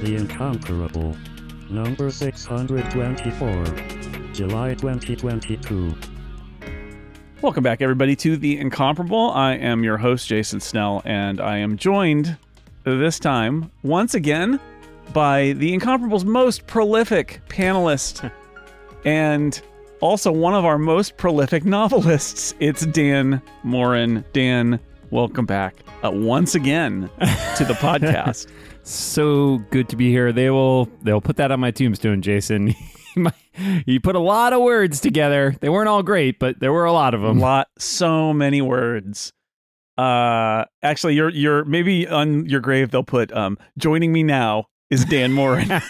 The Incomparable. Number 624. July 2022. Welcome back, everybody, to The Incomparable. I am your host, Jason Snell, and I am joined this time, once again, by The Incomparable's most prolific panelist and also one of our most prolific novelists. It's Dan Moren. Dan, welcome back uh, once again to the podcast. So good to be here. They will they'll put that on my tombstone, Jason. you put a lot of words together. They weren't all great, but there were a lot of them. lot, so many words. Uh, actually, you're you're maybe on your grave they'll put um joining me now is Dan Moren.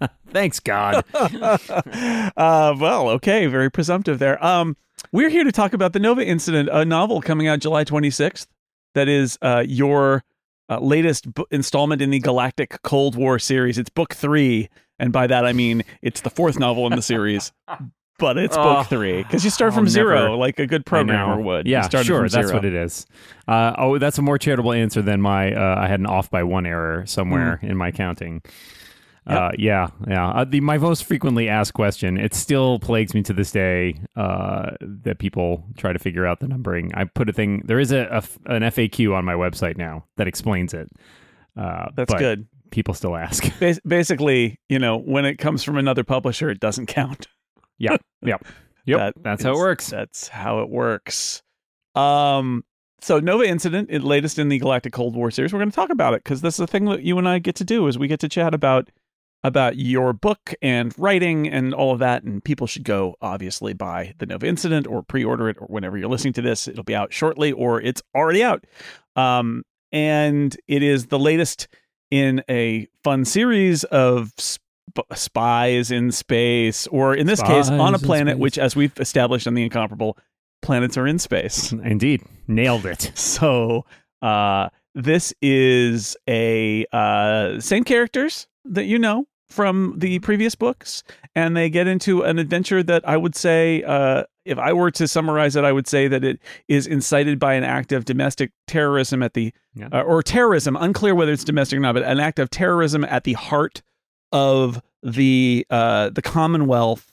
Thanks God. uh, well, okay, very presumptive there. Um, we're here to talk about the Nova Incident, a novel coming out July 26th. That is uh, your uh, latest b- installment in the Galactic Cold War series. It's book three, and by that I mean it's the fourth novel in the series. But it's book three because you start I'll from zero, like a good programmer would. Yeah, sure. from That's what it is. Uh, oh, that's a more charitable answer than my. Uh, I had an off by one error somewhere in my counting. Uh, yeah, yeah. Uh, the my most frequently asked question. It still plagues me to this day uh, that people try to figure out the numbering. I put a thing. There is a, a an FAQ on my website now that explains it. Uh, That's good. People still ask. Bas- basically, you know, when it comes from another publisher, it doesn't count. yeah, yeah, yep. That that's how it works. That's how it works. Um, so Nova Incident, it latest in the Galactic Cold War series. We're going to talk about it because this is a thing that you and I get to do is we get to chat about about your book and writing and all of that. And people should go obviously buy the Nova Incident or pre-order it or whenever you're listening to this. It'll be out shortly or it's already out. Um, and it is the latest in a fun series of sp- spies in space, or in this case, on a planet, which, as we've established on the Incomparable, planets are in space. Indeed, nailed it. So, uh, this is a uh, same characters that you know from the previous books, and they get into an adventure that I would say, uh, if I were to summarize it, I would say that it is incited by an act of domestic terrorism at the, Yeah. uh, or terrorism, unclear whether it's domestic or not, but an act of terrorism at the heart of the uh, the Commonwealth,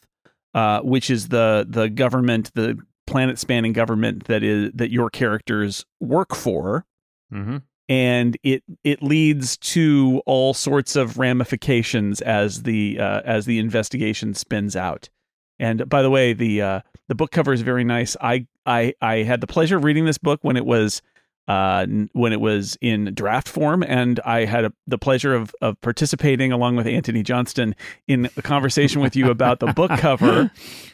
uh, which is the the government, the planet spanning government that is that your characters work for Mm-hmm. And it it leads to all sorts of ramifications as the uh, as the investigation spins out. And by the way, the uh, the book cover is very nice. I I I had the pleasure of reading this book when it was uh, when it was in draft form, and I had a, the pleasure of of participating along with Anthony Johnston in a conversation with you about the book cover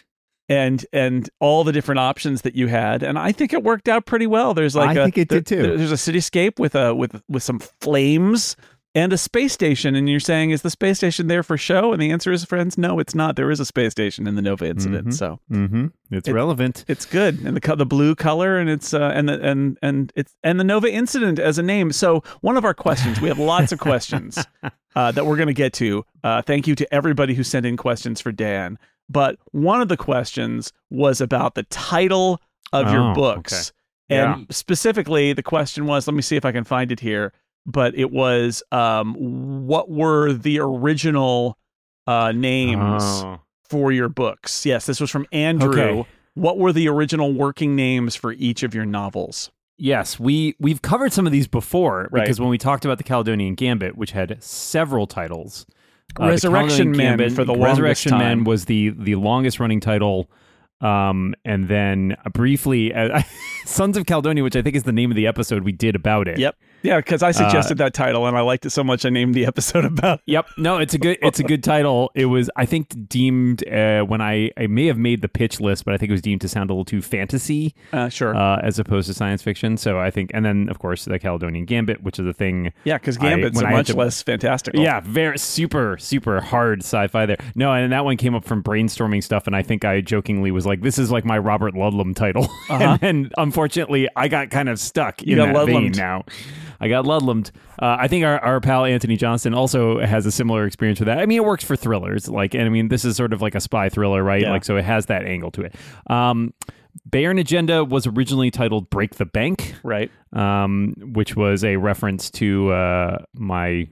and and all the different options that you had and i think it worked out pretty well there's like I a, think it did too. there's a cityscape with a with with some flames and a space station and you're saying is the space station there for show and the answer is friends no it's not there is a space station in the nova incident Mhm. so Mm-hmm. It's It- relevant. it's good and the the blue color and it's uh, and the and and it's and the Nova incident as a name. So one of our questions, we have lots of questions uh, that we're going to get to. Uh, thank you to everybody who sent in questions for Dan. But one of the questions was about the title of your Oh, books, okay. and specifically the question was, let me see if I can find it here. But it was, um, what were the original uh, names? Oh. for your books. Yes, this was from Andrew. Okay. What were the original working names for each of your novels? Yes, we we've covered some of these before Right. because when we talked about the Caledonian Gambit, which had several titles, uh, Resurrection Man for the Resurrection. Men was the the longest running title. Um, and then briefly, uh, Sons of Caledonia, which I think is the name of the episode we did about it. Yep. Yeah, because I suggested that title and I liked it so much I named the episode about it. Yep. No, it's a good it's a good title. It was I think deemed uh, when I I may have made the pitch list, but I think it was deemed to sound a little too fantasy Uh, sure. uh, as opposed to science fiction. So I think, and then of course the Caledonian Gambit, which is a thing. yeah, because Gambit's a I had much to- less fantastical. Yeah, very super super hard sci-fi there. No, and that one came up from brainstorming stuff, and I think I jokingly was like, "This is like my Robert Ludlum title," and then unfortunately I got kind of stuck Uh-huh. You in that vein now. I got Ludlumed. Uh, I think our, our pal Anthony Johnston also has a similar experience with that. I mean, it works for thrillers, like, and I mean, this is sort of like a spy thriller, right? Yeah. Like, so it has that angle to it. Um, Bayern Agenda was originally titled "Break the Bank," Right. um, which was a reference to uh, my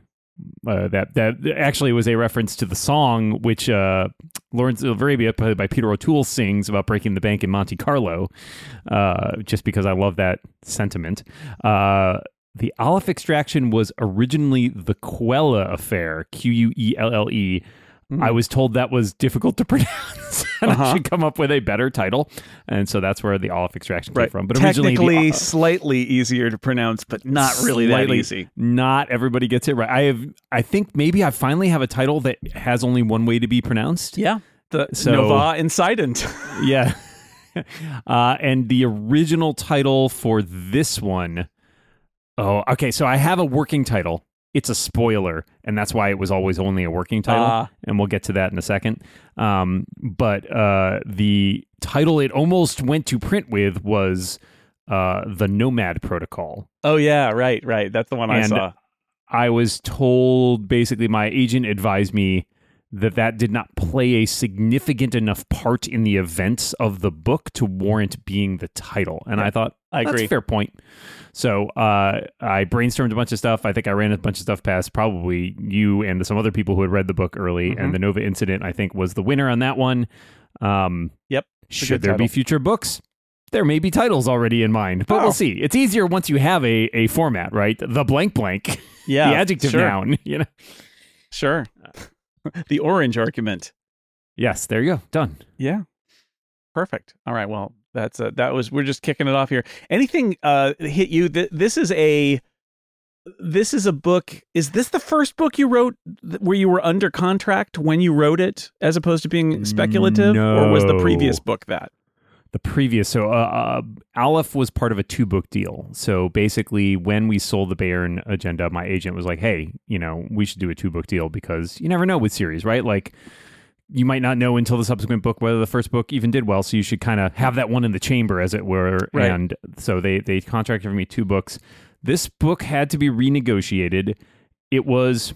uh, that that actually was a reference to the song which uh, Lawrence Arabia, played by Peter O'Toole, sings about breaking the bank in Monte Carlo. Uh, just because I love that sentiment. Uh, the Aleph extraction was originally the Quelle affair, Q U E L L E. I was told that was difficult to pronounce, and I Uh-huh. should come up with a better title, and so that's where the Aleph extraction came from. But originally, the- Technically, slightly easier to pronounce, but not really that easy. Not everybody gets it right. I have. I think maybe I finally have a title that has only one way to be pronounced. Yeah. The So- Nova Incident. Yeah. uh, and the original title for this one, oh, okay. So I have a working title. It's a spoiler, and that's why it was always only a working title. Ah. and we'll get to that in a second. Um, but uh, the title it almost went to print with was uh, the Nomad Protocol. oh, yeah. Right. Right. That's the one I And- saw. I was told basically my agent advised me that that did not play a significant enough part in the events of the book to warrant being the title. And I thought, I that's agree. a fair point. So uh, I brainstormed a bunch of stuff. I think I ran a bunch of stuff past probably you and some other people who had read the book early. Mm-hmm. And the Nova incident, I think, was the winner on that one. Um, Yep. should there be future books? There may be titles already in mind, but Oh. we'll see. It's easier once you have a, a format, right? The blank blank Yeah. the adjective sure. noun. You know. Sure. the orange argument. Yes, there you go. Done. Yeah. Perfect. All right. Well, that's uh, that was we're just kicking it off here. Anything uh hit you? Th- this is a this is a book. Is this the first book you wrote th- where you were under contract when you wrote it, as opposed to being speculative, or was the previous book that? The previous, so uh, uh, Aleph was part of a two book deal. So basically, when we sold the Bayern agenda, my agent was like, "Hey, you know, we should do a two book deal because you never know with series, right? Like." You might not know until the subsequent book whether the first book even did well, so you should kind of have that one in the chamber, as it were. Right. And so they they contracted for me two books. This book had to be renegotiated. It was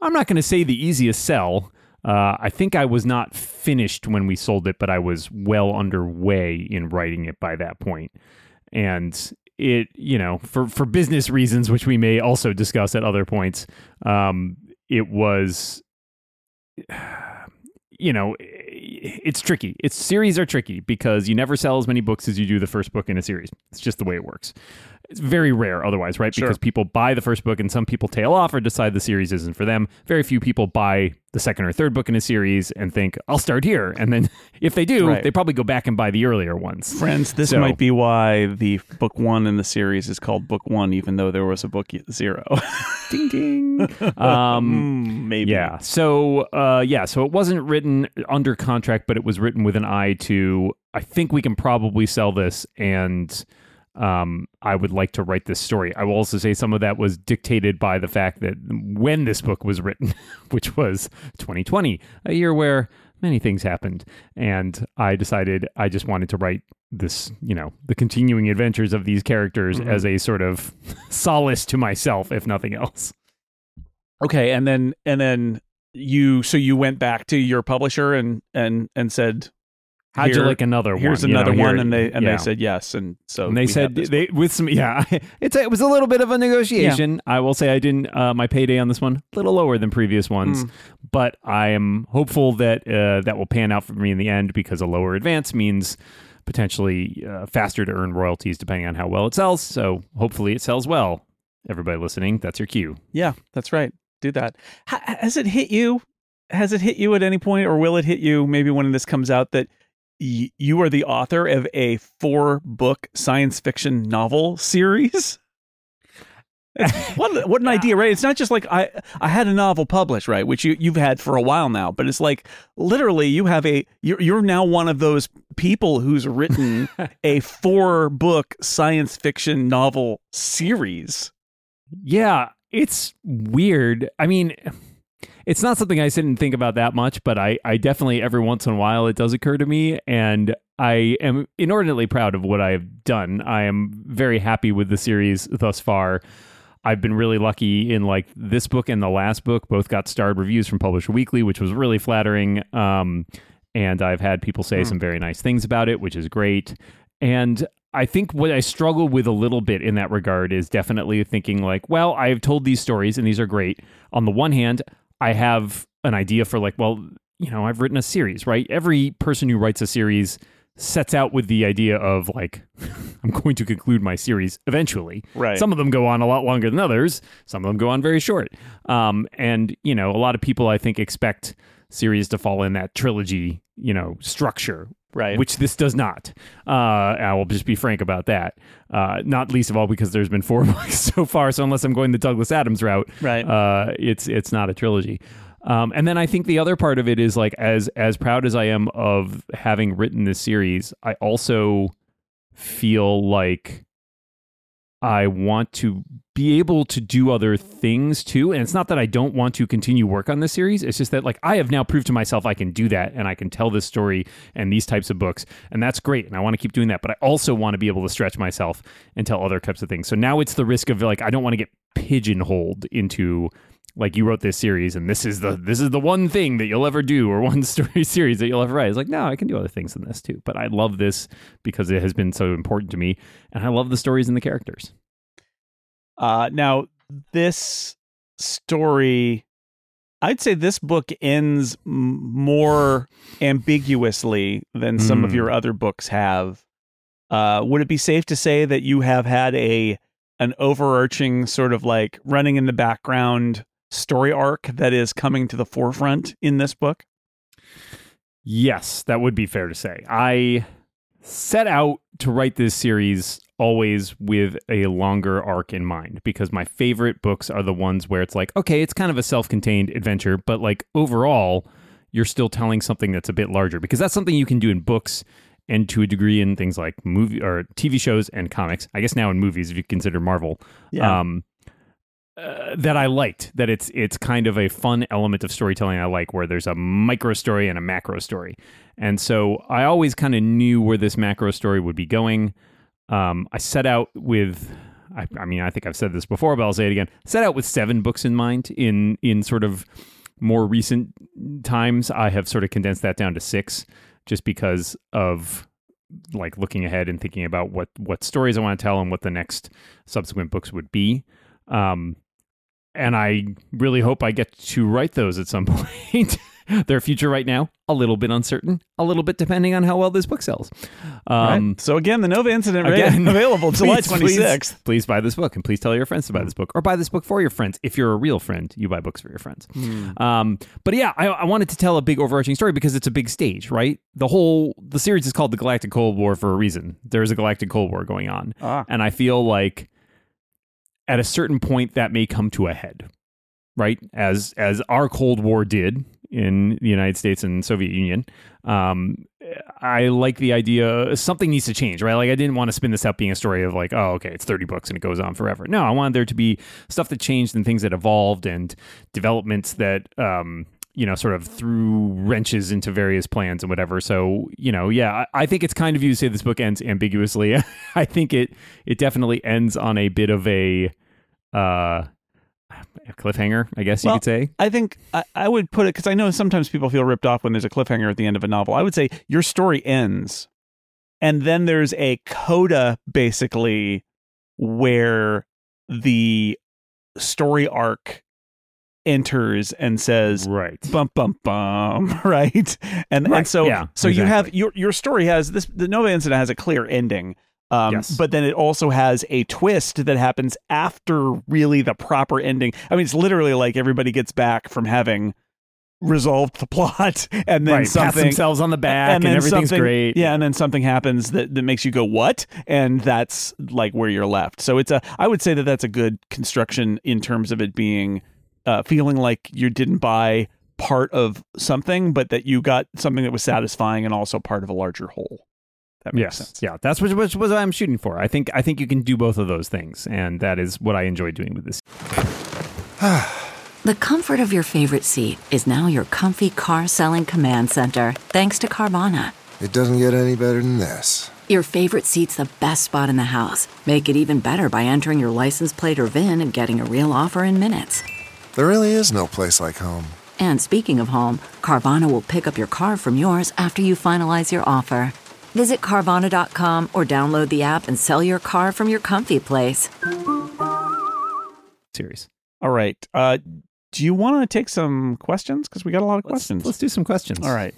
I'm not going to say the easiest sell. Uh, I think I was not finished when we sold it, but I was well underway in writing it by that point. And it, you know, for for business reasons, which we may also discuss at other points, um, it was, you know, it's tricky. It's series are tricky because you never sell as many books as you do the first book in a series. It's just the way it works. It's very rare otherwise, right? Sure. Because people buy the first book and some people tail off or decide the series isn't for them. Very few people buy the second or third book in a series and think, I'll start here. And then if they do, Right. they probably go back and buy the earlier ones. Friends, this So- might be why the book one in the series is called Book One, even though there was a book zero. ding ding. Um, Mm, maybe. Yeah. So, uh, yeah. So it wasn't written under contract, but it was written with an eye to. I think we can probably sell this, and um, I would like to write this story. I will also say some of that was dictated by the fact that when this book was written, which was 2020, a year where many things happened, and I decided I just wanted to write this, you know, the continuing adventures of these characters Mhm. as a sort of solace to myself, if nothing else. Okay, and then and then you so you went back to your publisher and and and said How'd you like another one? here's You know, another here- one and they and yeah. they said yes and so and they said they with some yeah it's a, it was a little bit of a negotiation i will say i didn't uh, my payday on this one a little lower than previous ones Mm. but i am hopeful that uh, that will pan out for me in the end because a lower advance means potentially uh, faster to earn royalties depending on how well it sells. So hopefully it sells well. Everybody listening, that's your cue. Yeah, that's right. Do that. Ha- has it hit you? Has it hit you at any point, or will it hit you maybe when this comes out that y- you are the author of a four book science fiction novel series? What what an idea, right? It's not just like I I had a novel published, right, which you you've had for a while now, but it's like literally you have a you're you're now one of those people who's written a four book science fiction novel series. Yeah, it's weird. I mean, it's not something I sit and think about that much, but I, I definitely every once in a while it does occur to me, and I am inordinately proud of what I have done. I am very happy with the series thus far. I've been really lucky in like this book and the last book both got starred reviews from Publisher Weekly, which was really flattering. Um, and I've had people say some very nice things about it, which is great. And I think what I struggle with a little bit in that regard is definitely thinking like, well, I've told these stories and these are great. On the one hand, I have an idea for like, well, you know, I've written a series, right? Every person who writes a series sets out with the idea of like, I'm going to conclude my series eventually. Right. Some of them go on a lot longer than others. Some of them go on very short. Um, and you know, a lot of people I think expect series to fall in that trilogy, you know, structure Right. which this does not. Uh, I will just be frank about that. Uh, not least of all because there's been four books so far. So unless I'm going the Douglas Adams route, Right. uh, it's it's not a trilogy. Um, and then I think the other part of it is like as as proud as I am of having written this series, I also feel like I want to be able to do other things too. And it's not that I don't want to continue work on this series. It's just that like I have now proved to myself I can do that and I can tell this story and these types of books. And that's great. And I want to keep doing that. But I also want to be able to stretch myself and tell other types of things. So now it's the risk of like I don't want to get pigeonholed into like you wrote this series and this is the this is the one thing that you'll ever do or one story series that you'll ever write. It's like, no, I can do other things than this too. But I love this because it has been so important to me and I love the stories and the characters. Uh, now, this story, I'd say this book ends m- more ambiguously than some of Mm. your other books have. Uh, would it be safe to say that you have had a an overarching sort of like running in the background story arc that is coming to the forefront in this book? Yes, that would be fair to say. I set out to write this series always with a longer arc in mind because my favorite books are the ones where it's like, okay, it's kind of a self contained adventure, but like overall, you're still telling something that's a bit larger because that's something you can do in books and to a degree in things like movie or TV shows and comics. I guess now in movies, if you consider Marvel. Yeah. Um, uh, that I liked that it's it's kind of a fun element of storytelling I like where there's a micro story and a macro story. And so I always kind of knew where this macro story would be going. Um, I set out with I, I mean I think I've said this before but I'll say it again. Set out with 7 books in mind in in sort of more recent times I have sort of condensed that down to 6 just because of like looking ahead and thinking about what what stories I want to tell and what the next subsequent books would be. Um, and I really hope I get to write those at some point. Their future right now, a little bit uncertain, a little bit depending on how well this book sells. Um, right? So again, the Nova Incident again, available July twenty sixth. Please, please buy this book and please tell your friends to buy this book or buy this book for your friends. If you're a real friend, you buy books for your friends. Um, but yeah, I, I wanted to tell a big overarching story because it's a big stage, right? The whole the series is called the Galactic Cold War for a reason. There's a Galactic Cold War going on, Ah. and I feel like at a certain point that may come to a head, right? As as our Cold War did in the United States and Soviet Union. Um, I like the idea something needs to change, right? Like I didn't want to spin this out being a story of like, oh, okay, it's 30 books and it goes on forever. No, I wanted there to be stuff that changed and things that evolved and developments that um, you know, sort of threw wrenches into various plans and whatever. So, you know, yeah, I, I think it's kind of you to say this book ends ambiguously. I think it it definitely ends on a bit of a uh a cliffhanger, I guess you could say. I think I, I would put it because I know sometimes people feel ripped off when there's a cliffhanger at the end of a novel. I would say your story ends, and then there's a coda basically where the story arc enters and says Right. bum bum bum right and and so yeah, so you have your your story has this the nova incident has a clear ending um, Yes. but then it also has a twist that happens after really the proper ending i mean it's literally like everybody gets back from having resolved the plot and then right. Pat something themselves on the back and, then everything's great. Yeah, and then something happens that, that makes you go, "What?" And that's like where you're left. So it's a, I would say that that's a good construction in terms of it being, uh, feeling like you didn't buy part of something, but that you got something that was satisfying and also part of a larger whole. That makes Yes, sense. yeah, that's what, what, what I'm shooting for. I think I think you can do both of those things, and that is what I enjoy doing with this. The comfort of your favorite seat is now your comfy car selling command center, thanks to Carvana. It doesn't get any better than this. Your favorite seat's the best spot in the house. Make it even better by entering your license plate or VIN and getting a real offer in minutes. There really is no place like home. And speaking of home, Carvana will pick up your car from yours after you finalize your offer. Visit Carvana.com or download the app and sell your car from your comfy place. Series. All right. Uh, do you want to take some questions? Because we got a lot of Let's, questions. let's do some questions. All right.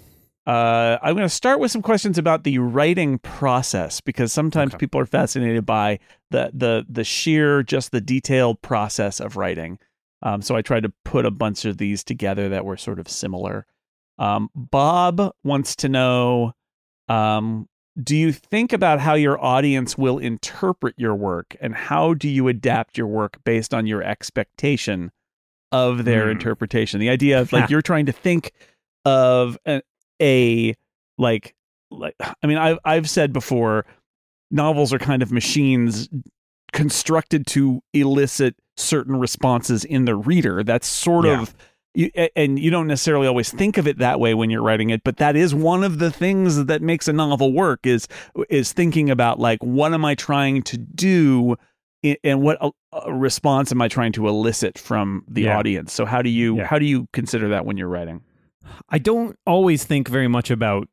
Uh, I'm going to start with some questions about the writing process because sometimes Okay. people are fascinated by the the the sheer, just the detailed process of writing. Um, so I tried to put a bunch of these together that were sort of similar. Um, Bob wants to know: um, Do you think about how your audience will interpret your work, and how do you adapt your work based on your expectation of their Hmm. interpretation? The idea of like you're trying to think of a, a like like I mean I've I've said before novels are kind of machines constructed to elicit certain responses in the reader that's sort Yeah. of you, and you don't necessarily always think of it that way when you're writing it but that is one of the things that makes a novel work is is thinking about like what am I trying to do and what a, a response am I trying to elicit from the Yeah. audience so how do you Yeah. how do you consider that when you're writing I don't always think very much about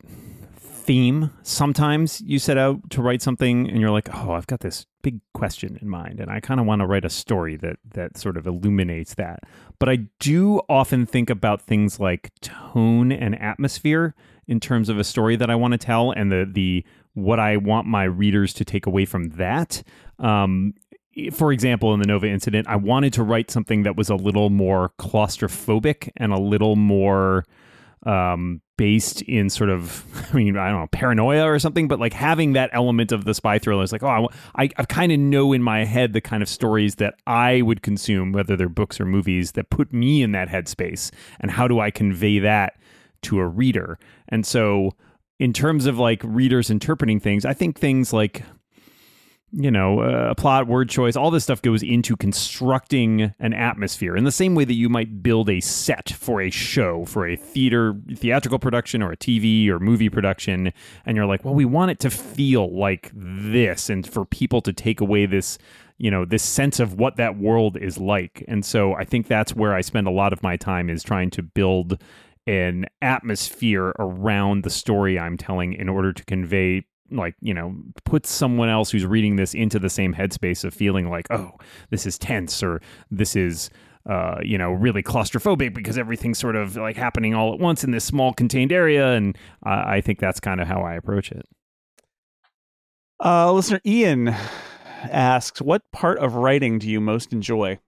theme. Sometimes you set out to write something and you're like, "Oh, I've got this big question in mind and I kind of want to write a story that that sort of illuminates that." But I do often think about things like tone and atmosphere in terms of a story that I want to tell and the the what I want my readers to take away from that. Um, for example, in the Nova incident, I wanted to write something that was a little more claustrophobic and a little more um, based in sort of, I mean, I don't know, paranoia or something, but like having that element of the spy thriller is like, oh, I, I, I kind of know in my head the kind of stories that I would consume, whether they're books or movies, that put me in that headspace. And how do I convey that to a reader? And so, in terms of like readers interpreting things, I think things like you know, uh, plot, word choice, all this stuff goes into constructing an atmosphere in the same way that you might build a set for a show, for a theater, theatrical production or a TV or movie production. And you're like, well, we want it to feel like this and for people to take away this, you know, this sense of what that world is like. And so I think that's where I spend a lot of my time is trying to build an atmosphere around the story I'm telling in order to convey like you know put someone else who's reading this into the same headspace of feeling like oh this is tense or this is uh, you know really claustrophobic because everything's sort of like happening all at once in this small contained area and uh, i think that's kind of how i approach it Uh, listener Ian asks, "What part of writing do you most enjoy?"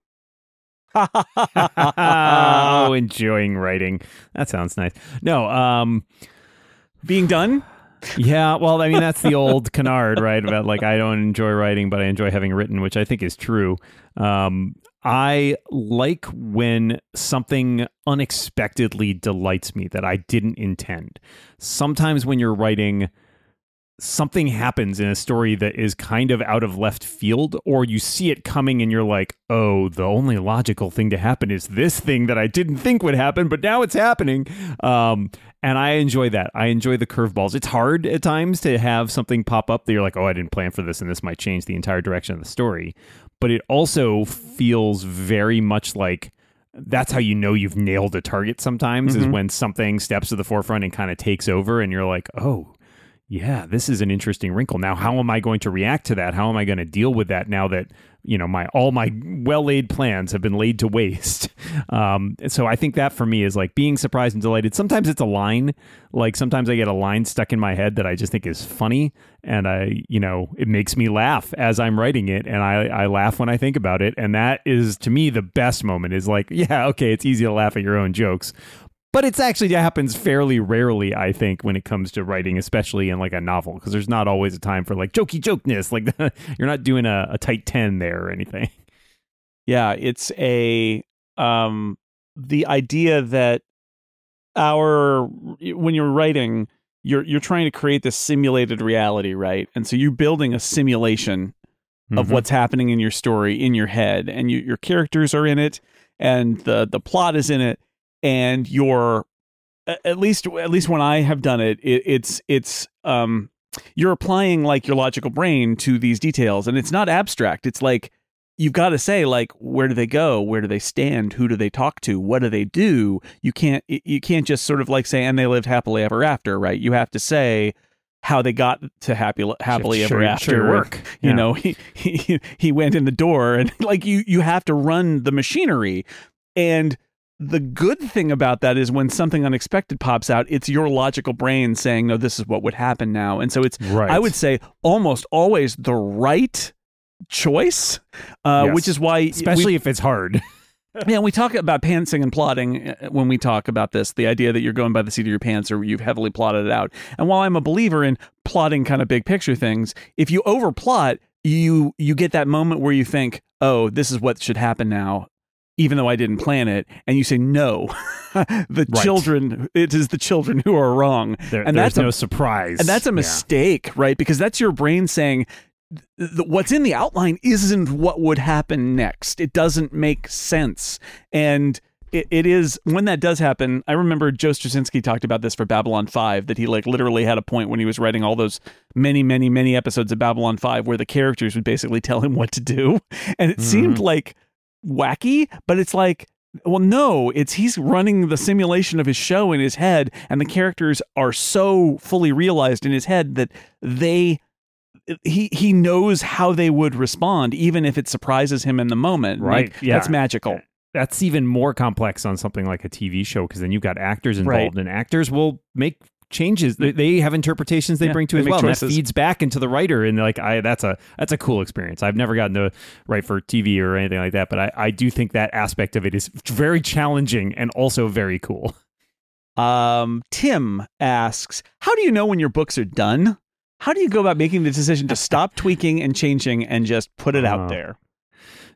oh enjoying writing that sounds nice no um Being done. Yeah, well, I mean that's the old canard, right? About like I don't enjoy writing, but I enjoy having written, which I think is true. Um, I like when something unexpectedly delights me that I didn't intend. Sometimes when you're writing, something happens in a story that is kind of out of left field, or you see it coming and you're like, oh, the only logical thing to happen is this thing that I didn't think would happen, but now it's happening. Um, and I enjoy that. I enjoy the curveballs. It's hard at times to have something pop up that you're like, oh, I didn't plan for this, and this might change the entire direction of the story. But it also feels very much like that's how you know you've nailed a target sometimes is when something steps to the forefront and kind of takes over and you're like, oh, yeah, this is an interesting wrinkle. Now, how am I going to react to that? How am I going to deal with that now that you know my all my well laid plans have been laid to waste? Um, so I think that for me is like being surprised and delighted. Sometimes it's a line, like sometimes I get a line stuck in my head that I just think is funny, and I you know it makes me laugh as I'm writing it, and I I laugh when I think about it, and that is to me the best moment. Is like yeah, okay, it's easy to laugh at your own jokes, but it's actually it happens fairly rarely i think when it comes to writing especially in like a novel because there's not always a time for like jokey jokeness like you're not doing a, a tight 10 there or anything Yeah, it's a um the idea that our when you're writing, you're you're trying to create this simulated reality, right? And so you're building a simulation of Mhm. what's happening in your story in your head, and you, your characters are in it, and the the plot is in it, and you're at least at least when I have done it, it it's it's um you're applying like your logical brain to these details, and it's not abstract. It's like you've got to say like where do they go where do they stand who do they talk to what do they do you can't you can't just sort of like say and they lived happily ever after right you have to say how they got to happy happily show ever your- after your and, work. you Yeah. know he, he he went in the door and like you you have to run the machinery and the good thing about that is when something unexpected pops out it's your logical brain saying no this is what would happen now and so it's right I would say almost always the right choice, uh, Yes. which is why especially if it's hard yeah we talk about pantsing and plotting uh, when we talk about this. The idea that you're going by the seat of your pants or you've heavily plotted it out. And while I'm a believer in plotting kind of big picture things, if you overplot, you you get that moment where you think, oh, this is what should happen now. Even though I didn't plan it, and you say no, the Right. children, it is the children who are wrong, there, and there's that's a no surprise and that's a Yeah. mistake, right? Because that's your brain saying what's in the outline isn't what would happen next. It doesn't make sense. And it, it is when that does happen. I remember Joe Straczynski talked about this for Babylon 5 that he like literally had a point when he was writing all those many, many, many episodes of Babylon 5 where the characters would basically tell him what to do. And it seemed mm. like wacky, but it's like well, no, it's he's running the simulation of his show in his head, and the characters are so fully realized in his head that they he he knows how they would respond, even if it surprises him in the moment. Right, Like, yeah. that's magical. that's even more complex on something like a TV show because then you've got actors involved, Right. and actors will make changes. They, they have interpretations they Yeah, bring to they as well. And that feeds back into the writer, and like I, that's a that's a cool experience. I've never gotten to write for TV or anything like that, but I, I do think that aspect of it is very challenging and also very cool. Um, Tim asks, "How do you know when your books are done? How do you go about making the decision to stop tweaking and changing and just put it out there?"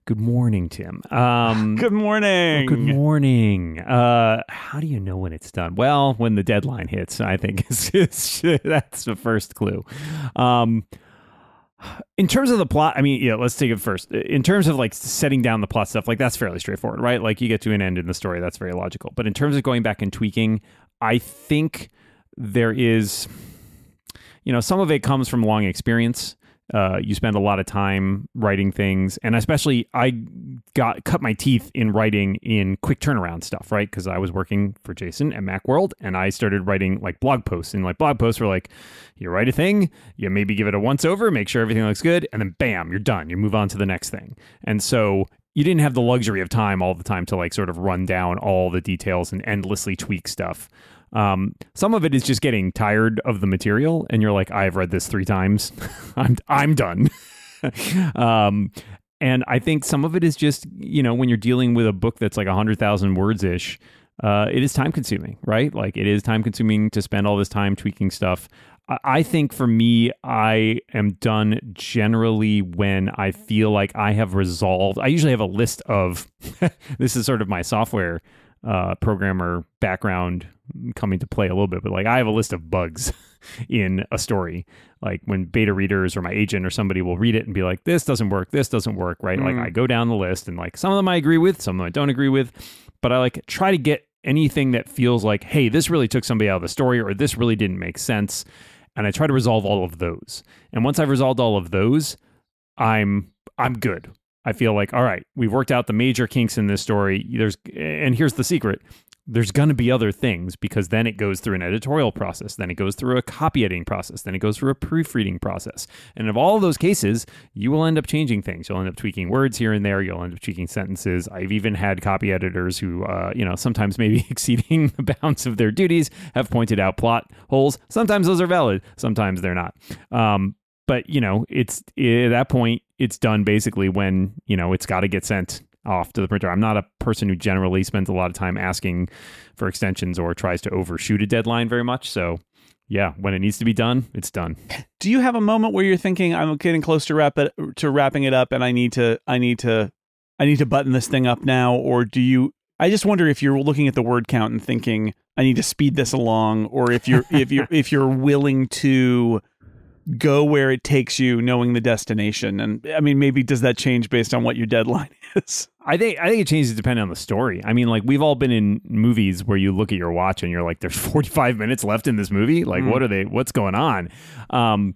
Good morning, Tim. Um, Good morning. Good morning. Uh, how do you know when it's done? Well, when the deadline hits, I think is that's the first clue. Um, in terms of the plot, I mean, yeah, let's take it first. In terms of like setting down the plot stuff, like that's fairly straightforward, right? Like you get to an end in the story, that's very logical. But in terms of going back and tweaking, I think there is, you know, some of it comes from long experience. Uh, you spend a lot of time writing things, and especially I got cut my teeth in writing in quick turnaround stuff, right? Because I was working for Jason at MacWorld, and I started writing like blog posts, and like blog posts were like, you write a thing, you maybe give it a once over, make sure everything looks good, and then bam, you're done. You move on to the next thing, and so you didn't have the luxury of time all the time to like sort of run down all the details and endlessly tweak stuff. Um, some of it is just getting tired of the material, and you're like, I've read this three times, I'm I'm done. um, and I think some of it is just you know when you're dealing with a book that's like hundred thousand words ish, uh, it is time consuming, right? Like it is time consuming to spend all this time tweaking stuff. I- I think for me, I am done generally when I feel like I have resolved. I usually have a list of this is sort of my software uh, programmer background coming to play a little bit, but like I have a list of bugs in a story. Like when beta readers or my agent or somebody will read it and be like, this doesn't work, this doesn't work, right? Like Mm. I go down the list and like some of them I agree with, some of them I don't agree with, but I like try to get anything that feels like, hey, this really took somebody out of the story or this really didn't make sense. And I try to resolve all of those. And once I've resolved all of those, I'm I'm good. I feel like all right, we've worked out the major kinks in this story. There's and here's the secret. There's going to be other things because then it goes through an editorial process, then it goes through a copy editing process, then it goes through a proofreading process. And of all of those cases, you will end up changing things. You'll end up tweaking words here and there. You'll end up tweaking sentences. I've even had copy editors who, uh, you know, sometimes maybe exceeding the bounds of their duties have pointed out plot holes. Sometimes those are valid, sometimes they're not. Um, but you know, it's at that point, it's done basically when you know it's got to get sent off to the printer. I'm not a person who generally spends a lot of time asking for extensions or tries to overshoot a deadline very much. So, yeah, when it needs to be done, it's done. Do you have a moment where you're thinking I'm getting close to wrap it to wrapping it up and I need to I need to I need to button this thing up now or do you I just wonder if you're looking at the word count and thinking I need to speed this along or if you're if you're if you're willing to go where it takes you knowing the destination and i mean maybe does that change based on what your deadline is I think I think it changes depending on the story. I mean, like we've all been in movies where you look at your watch and you're like, "There's 45 minutes left in this movie. Like, Mm. what are they? What's going on?" Um,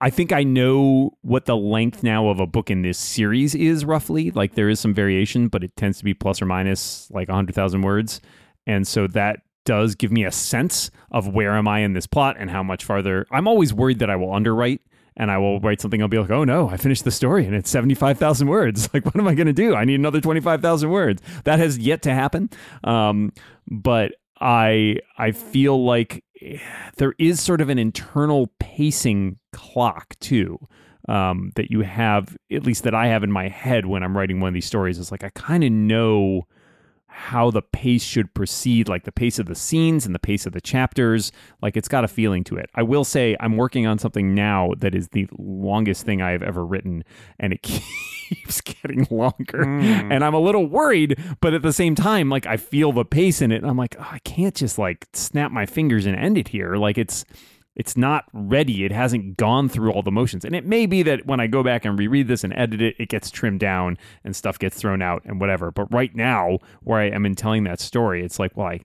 I think I know what the length now of a book in this series is roughly. Like, there is some variation, but it tends to be plus or minus like 100,000 words, and so that does give me a sense of where am I in this plot and how much farther. I'm always worried that I will underwrite and I will write something. I'll be like, oh no, I finished the story and it's 75,000 words. Like, what am I going to do? I need another 25,000 words. That has yet to happen. Um, but I, I feel like there is sort of an internal pacing clock too. Um, that you have, at least that I have in my head when I'm writing one of these stories, is like I kind of know how the pace should proceed, like the pace of the scenes and the pace of the chapters. Like it's got a feeling to it. I will say I'm working on something now that is the longest thing I have ever written, and it keeps getting longer. Hmm. And I'm a little worried, but at the same time, like I feel the pace in it. And I'm like, oh, I can't just like snap my fingers and end it here. Like it's it's not ready. It hasn't gone through all the motions. And it may be that when I go back and reread this and edit it, it gets trimmed down and stuff gets thrown out and whatever. But right now, where I am in telling that story, it's like, well, I,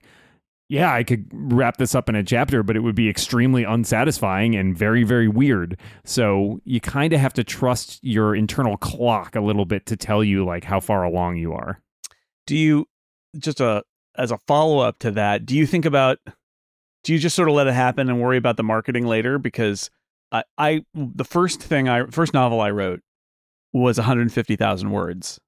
yeah, I could wrap this up in a chapter, but it would be extremely unsatisfying and very, very weird. So you kind of have to trust your internal clock a little bit to tell you like how far along you are. do you just a as a follow-up to that do you think about do you just sort of let it happen and worry about the marketing later? Because i i the first thing i first novel i wrote was 150000 words.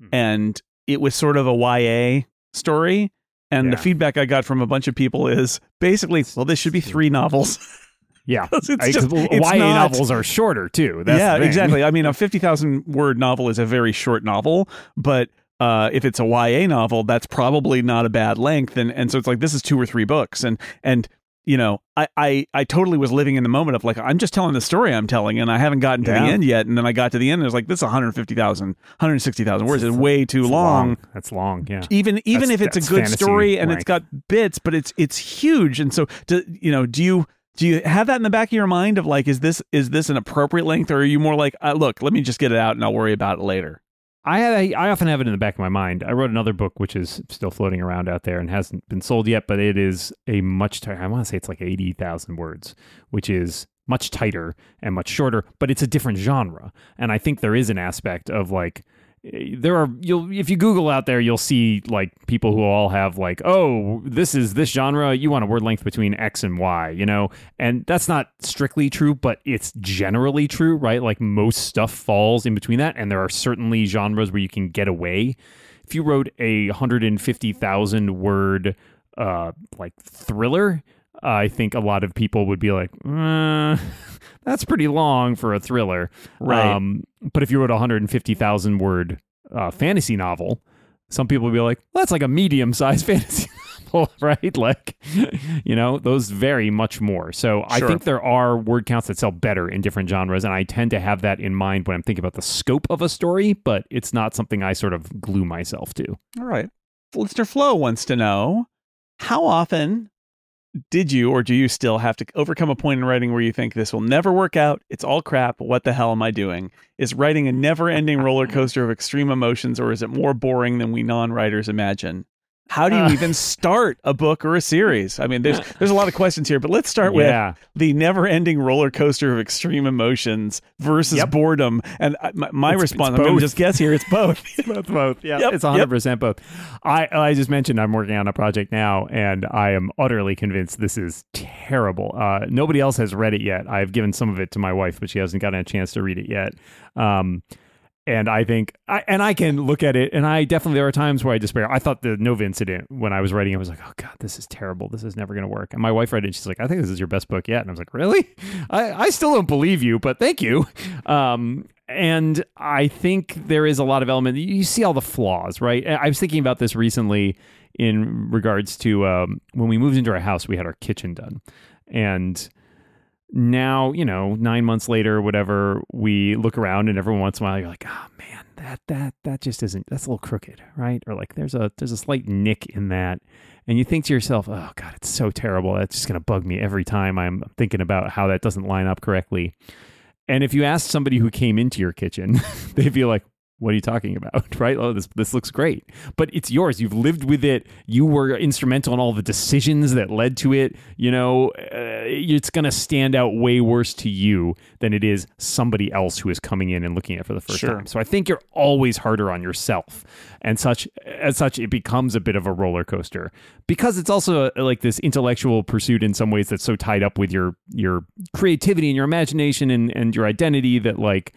Hmm. and it was sort of a ya story. And the feedback i got from a bunch of people is basically well this should be three novels. Yeah, just- YA not- novels are shorter too. That's yeah exactly. I mean a 50000 word novel is a very short novel but uh, if it's a YA novel, that's probably not a bad length, and and so it's like this is two or three books, and and you know, I I I totally was living in the moment of like I'm just telling the story I'm telling, and I haven't gotten to Yeah. the end yet, and then I got to the end, and it was like this is 150,000, 160,000 words, it's way too It's long. That's long. Yeah. Even even That's- if it's a good story and it's got bits, but it's it's huge, and so do, you know, do you do you have that in the back of your mind of like is this is this an appropriate length, or are you more like uh, look, let me just get it out and I'll worry about it later? I I often have it in the back of my mind. I wrote another book which is still floating around out there and hasn't been sold yet, but it is a much tighter. I want to say it's like eighty thousand words, which is much tighter and much shorter, but it's a different genre. And I think there is an aspect of like there are you'll if you Google out there, you'll see like people who all have like, oh, this is this genre. You want a word length between X and Y, you know, and that's not strictly true, but it's generally true, right? Like most stuff falls in between that, and there are certainly genres where you can get away. If you wrote a hundred and fifty thousand word uh like thriller. I think a lot of people would be like, uh, "That's pretty long for a thriller." Right. Um, but if you wrote a 150,000 word uh, fantasy novel, some people would be like, well, that's like a medium sized fantasy novel, right? Like, you know, those vary much more. So I think there are word counts that sell better in different genres. And I tend to have that in mind when I'm thinking about the scope of a story, but it's not something I sort of glue myself to. All right. Listener Flo wants to know how often did you or do you still have to overcome a point in writing where you think this will never work out? It's all crap. What the hell am I doing? Is writing a never ending roller coaster of extreme emotions or is it more boring than we non writers imagine? How do you even start a book or a series? I mean, there's there's a lot of questions here, but let's start Yeah. with the never-ending roller coaster of extreme emotions versus Yep. boredom. And my, my It's- response, it's I'm going to just guess here, it's both. both, both. Yeah, Yep, it's 100 percent both. I I just mentioned I'm working on a project now, and I am utterly convinced this is terrible. Uh, nobody else has read it yet. I've given some of it to my wife, but she hasn't gotten a chance to read it yet. Um, and I think, I, and I can look at it, and I definitely there are times where I despair. I thought the Nova incident when I was writing, I was like, oh god, this is terrible. This is never going to work. And my wife read it, and she's like, I think this is your best book yet. And I was like, really? I I still don't believe you, but thank you. Um, and I think there is a lot of element. You see all the flaws, right? I I was thinking about this recently in regards to um, when we moved into our house, we had our kitchen done, and now you know nine months later whatever we look around and every once in a while you're like oh man that that that just isn't that's a little crooked right? Or like there's a there's a slight nick in that and you think to yourself oh god it's so terrible. That's just to bug me every time i'm thinking about how that doesn't line up correctly. And if you ask somebody who came into your kitchen they'd be like what are you talking about right? Oh this this looks great. But it's yours. You've lived with it. You were instrumental in all the decisions that led to it. You know uh, it's going to stand out way worse to you than it is somebody else who is coming in and looking at it for the first Sure. time. So i think you're always harder on yourself. And such as such it becomes a bit of a roller coaster. Because it's also a, like this intellectual pursuit in some ways that's so tied up with your your creativity and your imagination and and your identity that like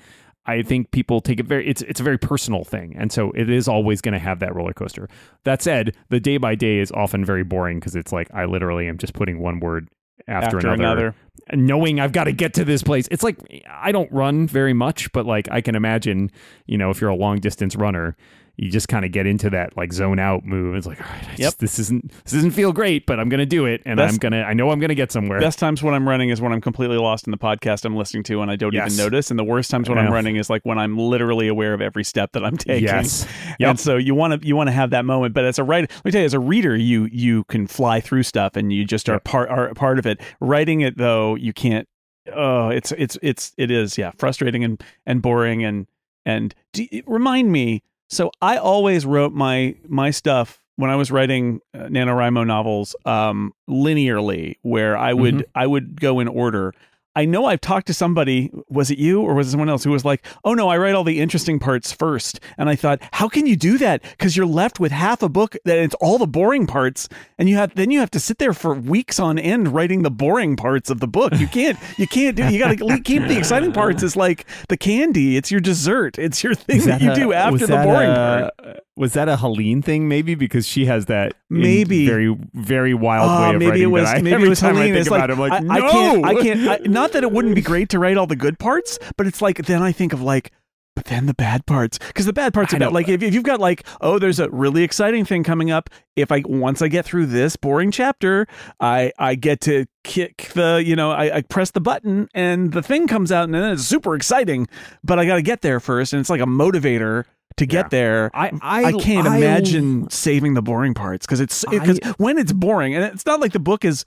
I think people take it very it's it's a very personal thing. And so it is always going to have that roller coaster. That said, the day by day is often very boring because it's like I literally am just putting one word after, After another. and knowing I've got to get to this place. It's like I don't run very much, but like I can imagine, you know, if you're a long distance runner, you just kind of get into that like zone out move. It's like, all right, I Yep. just, this isn't this doesn't feel great, but I'm gonna do it, and Best- I'm gonna I know I'm gonna get somewhere. Best times when I'm running is when I'm completely lost in the podcast I'm listening to and I don't Yes. even notice. And the worst times when I'm running is like when I'm literally aware of every step that I'm taking. Yes. And so you want to you want to have that moment, but as a writer, let me tell you, as a reader, you you can fly through stuff and you just are Yep. part are part of it. Writing it though, you can't. Oh, it's it's it's it is yeah, frustrating and and boring and and do, remind me. So I always wrote my my stuff when I was writing uh, NaNoWriMo novels um, linearly, where I would I would go in order. I know I've talked to somebody, was it you or was it someone else who was like, oh no, I write all the interesting parts first. And I thought, how can you do that? Because you're left with half a book that it's all the boring parts. And you have then you have to sit there for weeks on end writing the boring parts of the book. You can't you can't do you gotta keep the exciting parts as like the candy. It's your dessert. It's your thing Was that, you do after the boring a- part. Was that a Helene thing? Maybe because she has that Maybe. very very wild Oh, way of maybe writing. it was I, maybe every it was time Helene. I think It's about like, it, I'm like, I, no. I can't. I can't. I, not that it wouldn't be great to write all the good parts, but it's like then I think of like. But then the bad parts, because the bad parts about like if, if you've got like oh there's a really exciting thing coming up. If I once I get through this boring chapter, I I get to kick the you know I, I press the button and the thing comes out and then it's super exciting. But I got to get there first, and it's like a motivator to get Yeah. there. I I, I can't I- imagine saving the boring parts because it's because when it's boring and it's not like the book is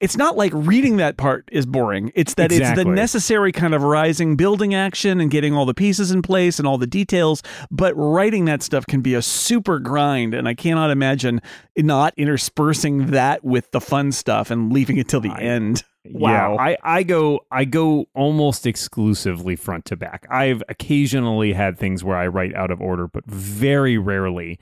it's not like reading that part is boring it's that it's the necessary kind of rising building action and getting all the pieces in place and all the details but writing that stuff can be a super grind and i cannot imagine not interspersing that with the fun stuff and leaving it till the end wow Yeah, I, I go I go almost exclusively front to back. I've occasionally had things where I write out of order, but very rarely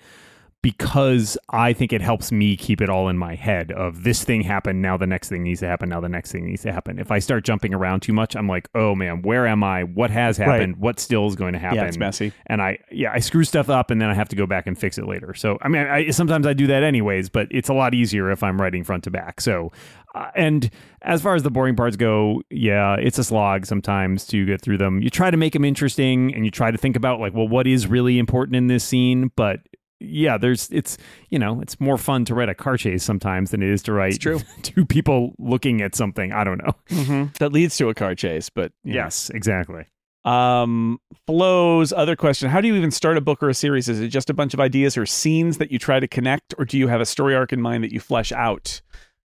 because I think it helps me keep it all in my head of this thing happened, now the next thing needs to happen, now the next thing needs to happen. If I start jumping around too much, I'm like, oh man, where am I? What has happened? What still is going to happen? yeah it's messy and I yeah I screw stuff up and then I have to go back and fix it later. So I mean I, sometimes I do that anyways, but it's a lot easier if I'm writing front to back. So uh, and as far as the boring parts go, yeah, it's a slog sometimes to get through them. You try to make them interesting and you try to think about like well what is really important in this scene, but yeah, there's it's you know it's more fun to write a car chase sometimes than it is to write two people looking at something. I don't know. Mm-hmm. that leads to a car chase but know. Yes, exactly. Um, Flo's other question: How do you even start a book or a series? Is it just a bunch of ideas or scenes that you try to connect, or do you have a story arc in mind that you flesh out?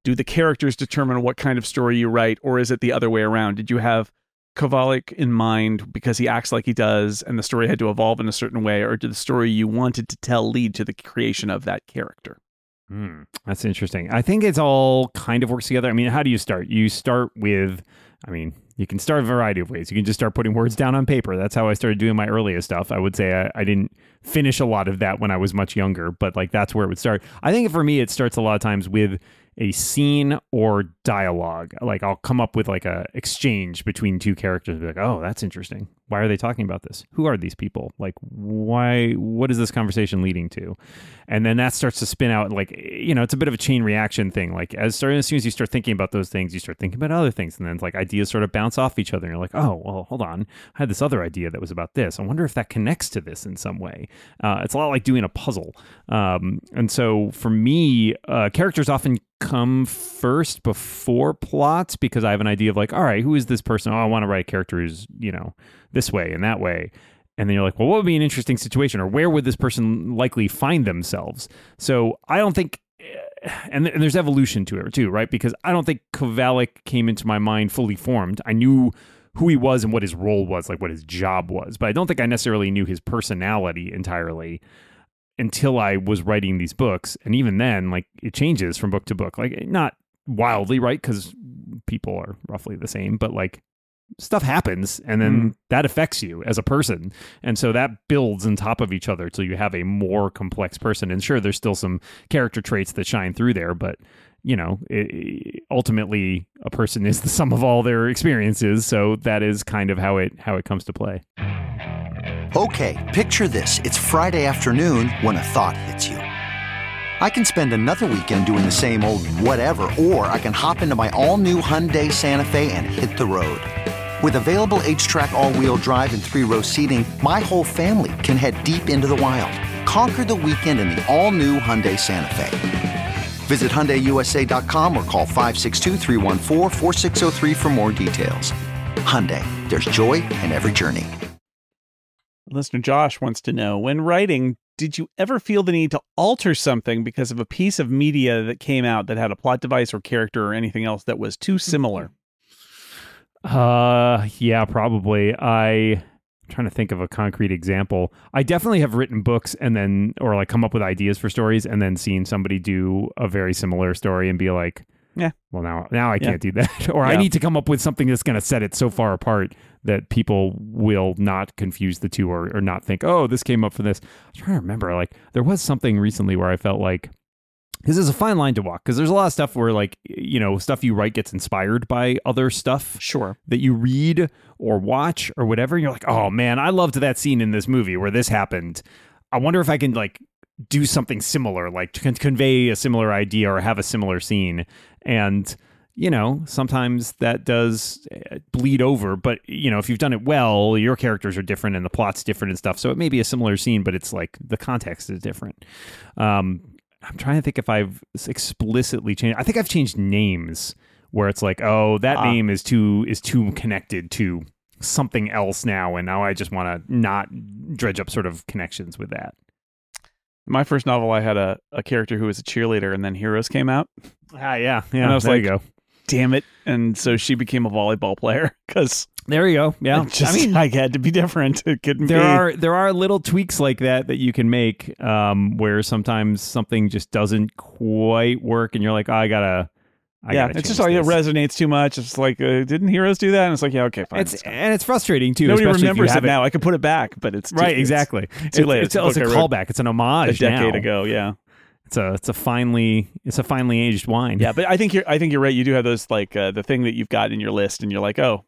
Do the characters determine what kind of story you write, or is it the other way around? Did you have Kovalic in mind because he acts like he does, and the story had to evolve in a certain way, or did the story you wanted to tell lead to the creation of that character? Hmm, that's interesting. I think it's all kind of works together. I mean, how do you start? You start with, I mean, you can start a variety of ways. You can just start putting words down on paper. That's how I started doing my earliest stuff. I would say I, I didn't finish a lot of that when I was much younger, but like that's where it would start. I think for me, it starts a lot of times with a scene or dialogue. Like I'll come up with like a exchange between two characters. Be like, oh, that's interesting. Why are they talking about this? Who are these people? Like, why? What is this conversation leading to? And then that starts to spin out. Like, you know, it's a bit of a chain reaction thing. Like, as as soon as you start thinking about those things, you start thinking about other things, and then like ideas sort of bounce off each other. And you're like, oh, well, hold on. I had this other idea that was about this. I wonder if that connects to this in some way. Uh, it's a lot like doing a puzzle. Um, and so for me, uh, characters often come first before plots because I have an idea of like, all right, who is this person? Oh, I want to write a character who's, you know, this way and that way. And then you're like, well, what would be an interesting situation or where would this person likely find themselves? So I don't think, eh, and, and there's evolution to it too, right? Because I don't think Kovalic came into my mind fully formed. I knew who he was and what his role was, like what his job was, but I don't think I necessarily knew his personality entirely until I was writing these books. And even then, like it changes from book to book. Like not wildly, right? Because people are roughly the same, but like stuff happens and then Mm. that affects you as a person. And so that builds on top of each other till you have a more complex person. And sure, there's still some character traits that shine through there, but you know, it, ultimately a person is the sum of all their experiences. So that is kind of how it how it comes to play. Okay, picture this. It's Friday afternoon when a thought hits you. I can spend another weekend doing the same old whatever, or I can hop into my all new Hyundai Santa Fe and hit the road. With available HTRAC, all wheel drive, and three row seating, my whole family can head deep into the wild. Conquer the weekend in the all new Hyundai Santa Fe. Visit HyundaiUSA.com or call 562-314-4603 for more details. Hyundai, there's joy in every journey. Listener Josh wants to know when writing, did you ever feel the need to alter something because of a piece of media that came out that had a plot device or character or anything else that was too similar? Uh, yeah, probably. I I'm trying to think of a concrete example. I definitely have written books and then, or like come up with ideas for stories and then seen somebody do a very similar story and be like, Yeah. well now, now I Yeah. can't do that. or I need to come up with something that's going to set it so far apart that people will not confuse the two or, or not think, oh, this came up for this. I'm trying to remember, like there was something recently where I felt like, because is a fine line to walk because there's a lot of stuff where like you know stuff you write gets inspired by other stuff Sure. that you read or watch or whatever and you're like oh man i loved that scene in this movie where this happened. I wonder if i can like do something similar like to con- convey a similar idea or have a similar scene. And you know sometimes that does uh, bleed over but you know if you've done it well your characters are different and the plot's different and stuff so it may be a similar scene but it's like the context is different. Um i'm trying to think if i've explicitly changed i think i've changed names where it's like oh that Ah. name is too is too connected to something else now and now i just want to not dredge up sort of connections with that My first novel, I had a, a character who was a cheerleader, and then Heroes came out. ah yeah yeah And I was there like, you go Damn it! And so she became a volleyball player because there you go yeah just, i mean I had to be different. It couldn't there be. are there are little tweaks like that that you can make um, where sometimes something just doesn't quite work and you're like oh, i gotta I yeah, it's just like it resonates too much. It's like, uh, didn't Heroes do that? And it's like, yeah, okay, fine. it's, it's and it's frustrating too Nobody especially if you remembers it now. I could put it back, but it's too- right it's exactly too late. it's, It's a it's, a callback it's an homage. A decade now. ago, yeah, it's a it's a finely it's a finely aged wine yeah. But I think you're, I think you're right. You do have those like uh, the thing that you've got in your list, and you're like, oh,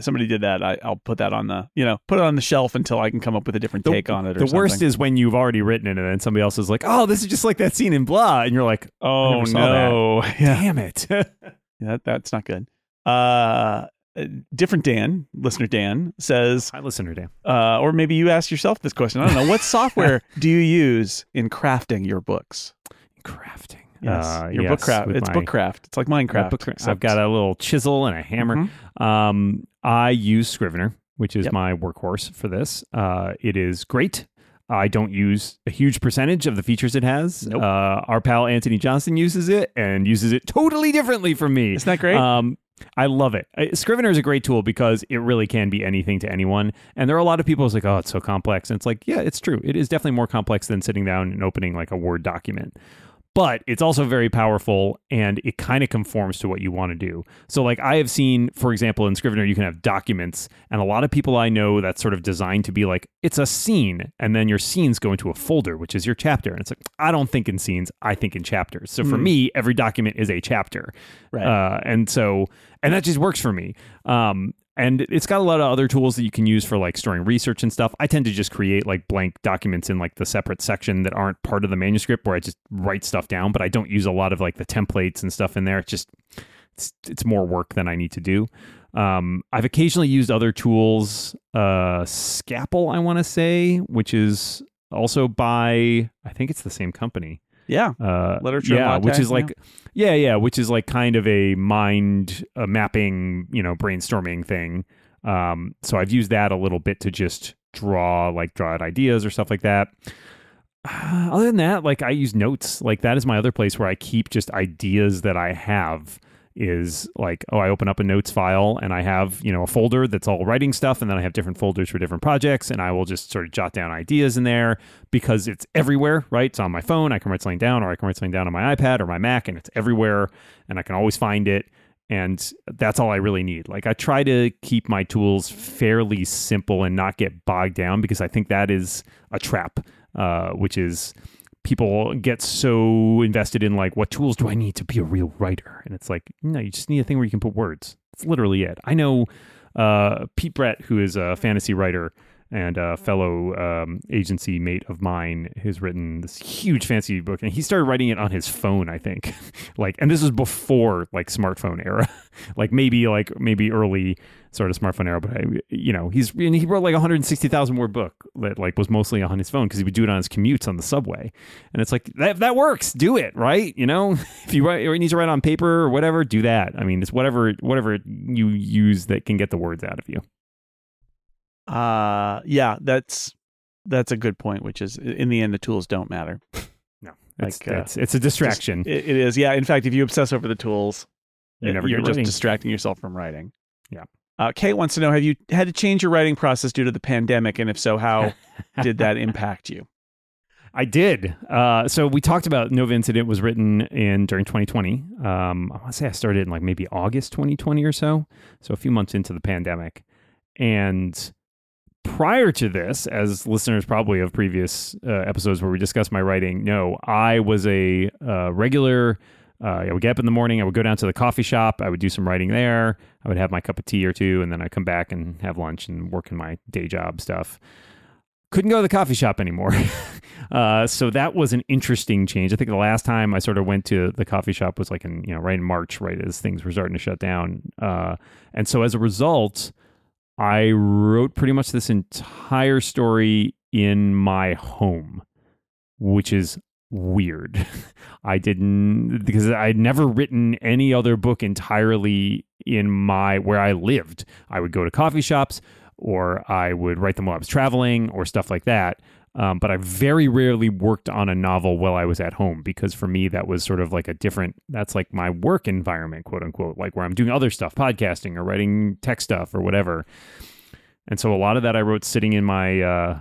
somebody did that. I, I'll put that on the, you know, put it on the shelf until I can come up with a different take on it. Or the worst is when you've already written it and then somebody else is like, "Oh, this is just like that scene in blah," and you're like, oh never saw that. no, yeah, "Damn it!" that, that's not good. Uh, uh, different Dan, listener Dan says, Hi, listener Dan. uh, or maybe you ask yourself this question. I don't know. What software do you use in crafting your books? Crafting. Yes, Uh, your yes, book craft. It's my- book craft. It's like Minecraft. I've got a little chisel and a hammer. Mhm. Um, I use Scrivener, which is Yep. my workhorse for this. Uh, it is great. I don't use a huge percentage of the features it has. Nope. Uh, our pal Anthony Johnson uses it and uses it totally differently from me. Isn't that great? Um, I love it. Uh, Scrivener is a great tool because it really can be anything to anyone. And there are a lot of people who's like, oh, it's so complex. And it's like, yeah, it's true. It is definitely more complex than sitting down and opening like a Word document. But it's also very powerful and it kind of conforms to what you want to do. So, like, I have seen, for example, in Scrivener, you can have documents, and a lot of people I know that's sort of designed to be like, it's a scene, and then your scenes go into a folder, which is your chapter. And it's like, I don't think in scenes, I think in chapters. So, for Mm. me, every document is a chapter. Right. Uh, and so, and that just works for me. Um, and it's got a lot of other tools that you can use for like storing research and stuff. I tend to just create like blank documents in like the separate section that aren't part of the manuscript where I just write stuff down, but I don't use a lot of like the templates and stuff in there. It's just it's it's more work than I need to do. Um, I've occasionally used other tools, uh, Scapple, I want to say, which is also by I think it's the same company yeah. uh Literature yeah latte, which is like yeah yeah yeah, which is like kind of a mind uh, mapping you know brainstorming thing. Um so i've used that a little bit to just draw like draw out ideas or stuff like that. Uh, other than that like i use notes. Like that is my other place where i keep just ideas that i have is like oh i open up a notes file and i have you know a folder that's all writing stuff and then i have different folders for different projects and i will just sort of jot down ideas in there because it's everywhere right? It's on my phone i can write something down or i can write something down on my ipad or my mac and it's everywhere and i can always find it and that's all i really need. Like i try to keep my tools fairly simple and not get bogged down because i think that is a trap uh, which is people get so invested in like what tools do I need to be a real writer? And it's like no you just need a thing where you can put words. That's literally it. I know uh, Pete Brett who is a fantasy writer and a fellow um, agency mate of mine has written this huge fancy book and he started writing it on his phone I think. Like and this was before like smartphone era. Like maybe like maybe early sort of smartphone era but I, you know he's and he wrote like a 160,000 word book that like was mostly on his phone because he would do it on his commutes on the subway. And it's like that that works. Do it right? You know? If you write or he needs to write on paper or whatever do that. I mean it's whatever whatever you use that can get the words out of you Uh yeah, that's that's a good point, which is in the end the tools don't matter. no it's Like, uh, it's, it's a distraction It, it is. Yeah, in fact, if you obsess over the tools, You uh, never you're just writing. distracting yourself from writing. Yeah. Uh, Kate wants to know: Have you had to change your writing process due to the pandemic, and if so, how did that impact you? I did. Uh, so we talked about Nova Incident was written in during 2020. Um, I want to say I started in like maybe August 2020 or so, so a few months into the pandemic. And prior to this, as listeners probably of previous uh, episodes where we discussed my writing, know I was a uh, regular. Uh, I would get up in the morning. I would go down to the coffee shop. I would do some writing there. I would have my cup of tea or two, and then I'd come back and have lunch and work in my day job stuff couldn't go to the coffee shop anymore. uh, so that was an interesting change. I think the last time I sort of went to the coffee shop was like in, you know, right in March, right as things were starting to shut down. Uh, and so as a result, I wrote pretty much this entire story in my home, which is weird. I didn't because I'd never written any other book entirely in my where I lived. I would go to coffee shops or I would write them while I was traveling or stuff like that. Um, but I very rarely worked on a novel while I was at home because for me that was sort of like a different. That's like my work environment, quote unquote, like where I'm doing other stuff, podcasting or writing tech stuff or whatever. And so a lot of that I wrote sitting in my uh,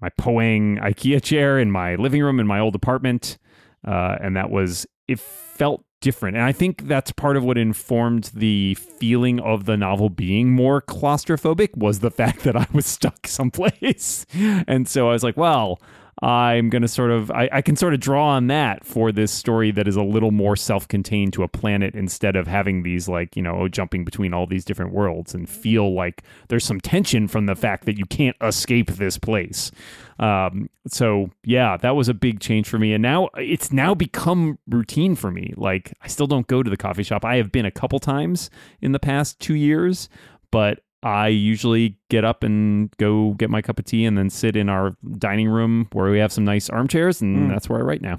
my Poang IKEA chair in my living room in my old apartment, uh, and that was it felt different. And I think that's part of what informed the feeling of the novel being more claustrophobic was the fact that I was stuck someplace. and so I was like, well, I'm going to sort of, I, I can sort of draw on that for this story that is a little more self contained to a planet instead of having these, like, you know, jumping between all these different worlds and feel like there's some tension from the fact that you can't escape this place. Um, so yeah, that was a big change for me. And now it's now become routine for me. Like I still don't go to the coffee shop. I have been a couple times in the past two years, but I usually get up and go get my cup of tea and then sit in our dining room where we have some nice armchairs and Mm. that's where I write now.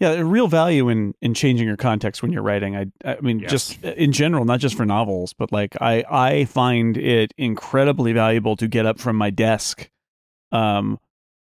Yeah, a real value in in changing your context when you're writing. I I mean, Yes. just in general, not just for novels, but like I I find it incredibly valuable to get up from my desk, um,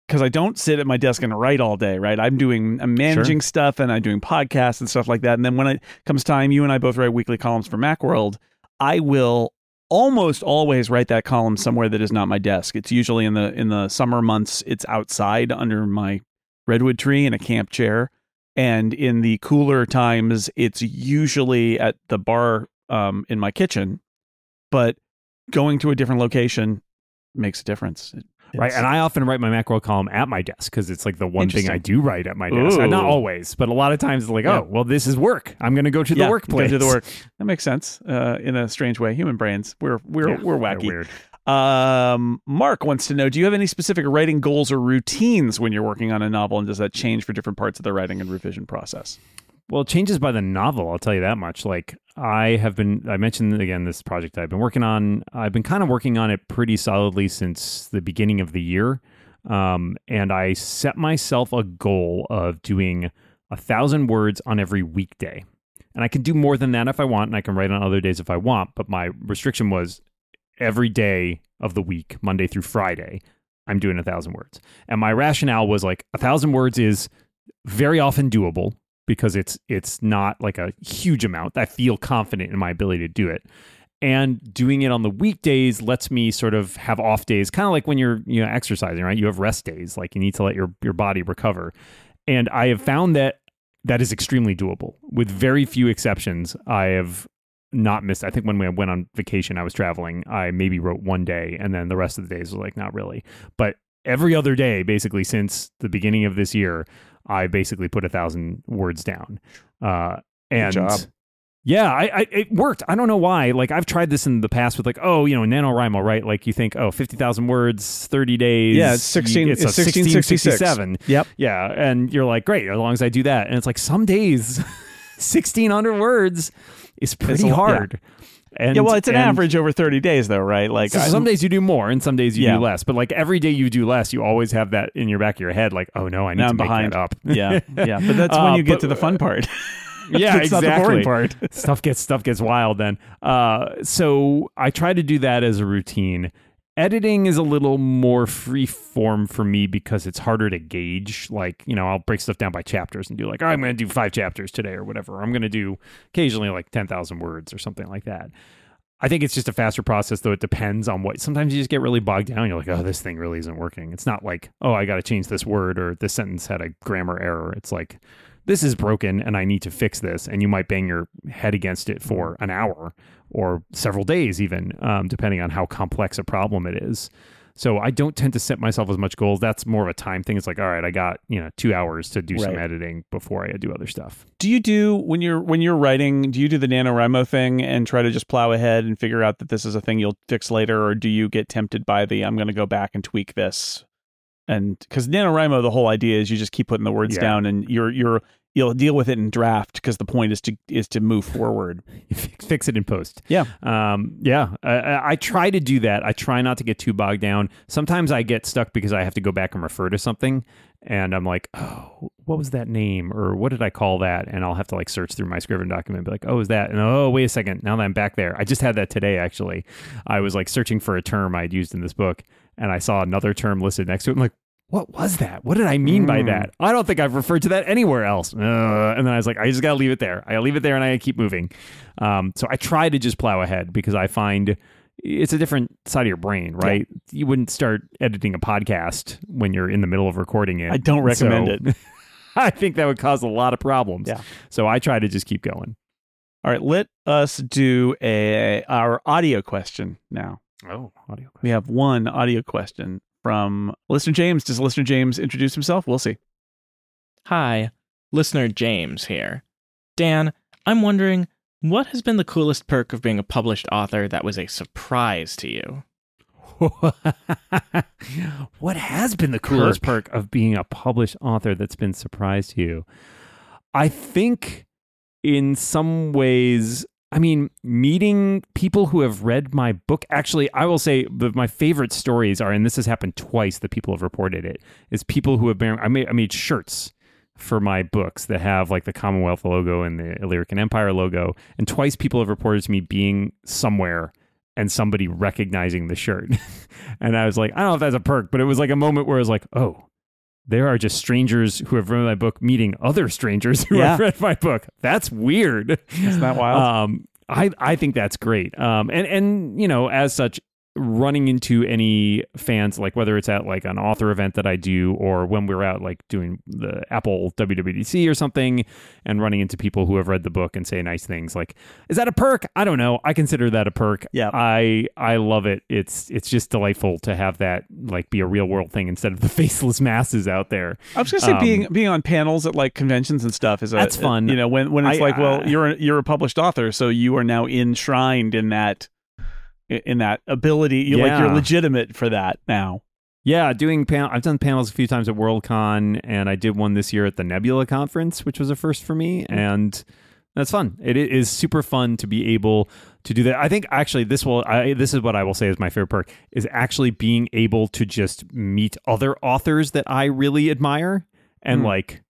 because I don't sit at my desk and write all day. Right, I'm doing I'm managing stuff and I'm doing podcasts and stuff like that. And then when it comes time, you and I both write weekly columns for MacWorld. I will almost always write that column somewhere that is not my desk. It's usually in the in the summer months. It's outside under my redwood tree in a camp chair and in the cooler times, it's usually at the bar um, in my kitchen. But going to a different location makes a difference. It- Right, it's- and I often write my Macworld column at my desk because it's like the one thing I do write at my desk. Uh, Not always, but a lot of times it's like, Yeah. oh, well, this is work. I'm going to go to the yeah, workplace. Go to the work. That makes sense uh, in a strange way. Human brains, we're we're Yeah, we're wacky. weird. Um, Mark wants to know: Do you have any specific writing goals or routines when you're working on a novel, and does that change for different parts of the writing and revision process? Well, it changes by the novel. I'll tell you that much. Like I have been, I mentioned again this project I've been working on. I've been kind of working on it pretty solidly since the beginning of the year, um, and I set myself a goal of doing a thousand words on every weekday. And I can do more than that if I want, and I can write on other days if I want. But my restriction was every day of the week, Monday through Friday, I'm doing a thousand words. And my rationale was like a thousand words is very often doable because it's it's not like a huge amount. I feel confident in my ability to do it. And doing it on the weekdays lets me sort of have off days, kind of like when you're you know exercising, right? You have rest days, like you need to let your your body recover. And I have found that that is extremely doable. With very few exceptions, I have not missed. I think when we went on vacation, I was traveling. I maybe wrote one day, and then the rest of the days was like not really. But every other day, basically since the beginning of this year, I basically put a thousand words down. Uh, and job. yeah, I, I it worked. I don't know why. Like I've tried this in the past with like, oh, you know, NaNoWriMo, right? Like you think, oh, 50,000 words, 30 days. Yeah, it's 16 It's, it's 1666. 1667. Yep. Yeah. And you're like, great, as long as I do that. And it's like some days, 1600 words is pretty a lot, yeah. And, yeah, well, it's an and- average over 30 days, though, right? Like, so some days you do more and some days you Yeah. do less. But like every day you do less, you always have that in your back of your head, like, oh no, I need Now to I'm make behind. that up. yeah, yeah, but that's when Uh, you get but- to the fun part. yeah, it's exactly. not the boring part. stuff gets stuff gets wild then. Uh, so I try to do that as a routine. Editing is a little more free form for me because it's harder to gauge. Like, you know, I'll break stuff down by chapters and do like, oh, I'm going to do five chapters today or whatever. I'm going to do occasionally like 10,000 words or something like that. I think it's just a faster process, though it depends on what. Sometimes you just get really bogged down. You're like, oh, this thing really isn't working. It's not like, oh, I got to change this word or this sentence had a grammar error. It's like, this is broken and I need to fix this. And you might bang your head against it for an hour or several days, even, um, depending on how complex a problem it is. So I don't tend to set myself as much goals. That's more of a time thing. It's like, all right, I got you know two hours to do some editing before I do other stuff. Do you do when you're when you're writing? Do you do the NaNoWriMo thing and try to just plow ahead and figure out that this is a thing you'll fix later, or do you get tempted by the I'm going to go back and tweak this? And because NaNoWriMo, the whole idea is you just keep putting the words Yeah. down, and you're you're you'll deal with it in draft because the point is to is to move forward. Fix, it in post. Yeah. Um, yeah, I- I, I try to do that. I try not to get too bogged down. Sometimes I get stuck because I have to go back and refer to something, and I'm like, oh, what was that name, or what did I call that? And I'll have to like search through my Scriven document, and be like, oh, is that? And oh, wait a second. Now that I'm back there, I just had that today. Actually, I was like searching for a term I'd used in this book, and I saw another term listed next to it. I'm like. What was that? What did I mean by Mm. that? I don't think I've referred to that anywhere else. Uh, and then I was like, I just gotta leave it there. I leave it there, and I keep moving. Um, so I try to just plow ahead because I find it's a different side of your brain, right? You wouldn't start editing a podcast when you're in the middle of recording it. I don't recommend So, it. I think that would cause a lot of problems. Yeah. So I try to just keep going. All right, let us do a our audio question now. Oh, audio. We have one audio question from listener James. Does listener James introduce himself? We'll see. Hi, listener James here. Dan, I'm wondering what has been the coolest perk of being a published author that was a surprise to you? what has been the coolest perk. of being a published author that's been surprised to you? I think in some ways, I mean, meeting people who have read my book. Actually, I will say that my favorite stories are, and this has happened twice that people have reported it, is people who have been, I made, I made shirts for my books that have like the Commonwealth logo and the Illyrican Empire logo. And twice people have reported to me being somewhere and somebody recognizing the shirt. and I was like, I don't know if that's a perk, but it was like a moment where I was like, oh, there are just strangers who have read my book meeting other strangers who Yeah. have read my book. That's weird. Isn't that wild? Um, I, I think that's great. Um, and, and, you know, as such, running into any fans, like whether it's at like an author event that I do or when we're out like doing the Apple WWDC or something and running into people who have read the book and say nice things like, is that a perk? I don't know. I consider that a perk. Yeah. I I love it. It's it's just delightful to have that like be a real world thing instead of the faceless masses out there. I was gonna say Um, being being on panels at like conventions and stuff is a, That's fun. You know, when when it's I- like, well, uh, you're a, you're a published author, so you are now enshrined in that in that ability. You like you're legitimate for that now. Yeah, doing panel. I've done panels a few times at Worldcon, and I did one this year at the Nebula conference, which was a first for me, and that's fun. It is super fun to be able to do that. I think actually this will. I, this is what I will say is my favorite perk is actually being able to just meet other authors that I really admire and Hmm. like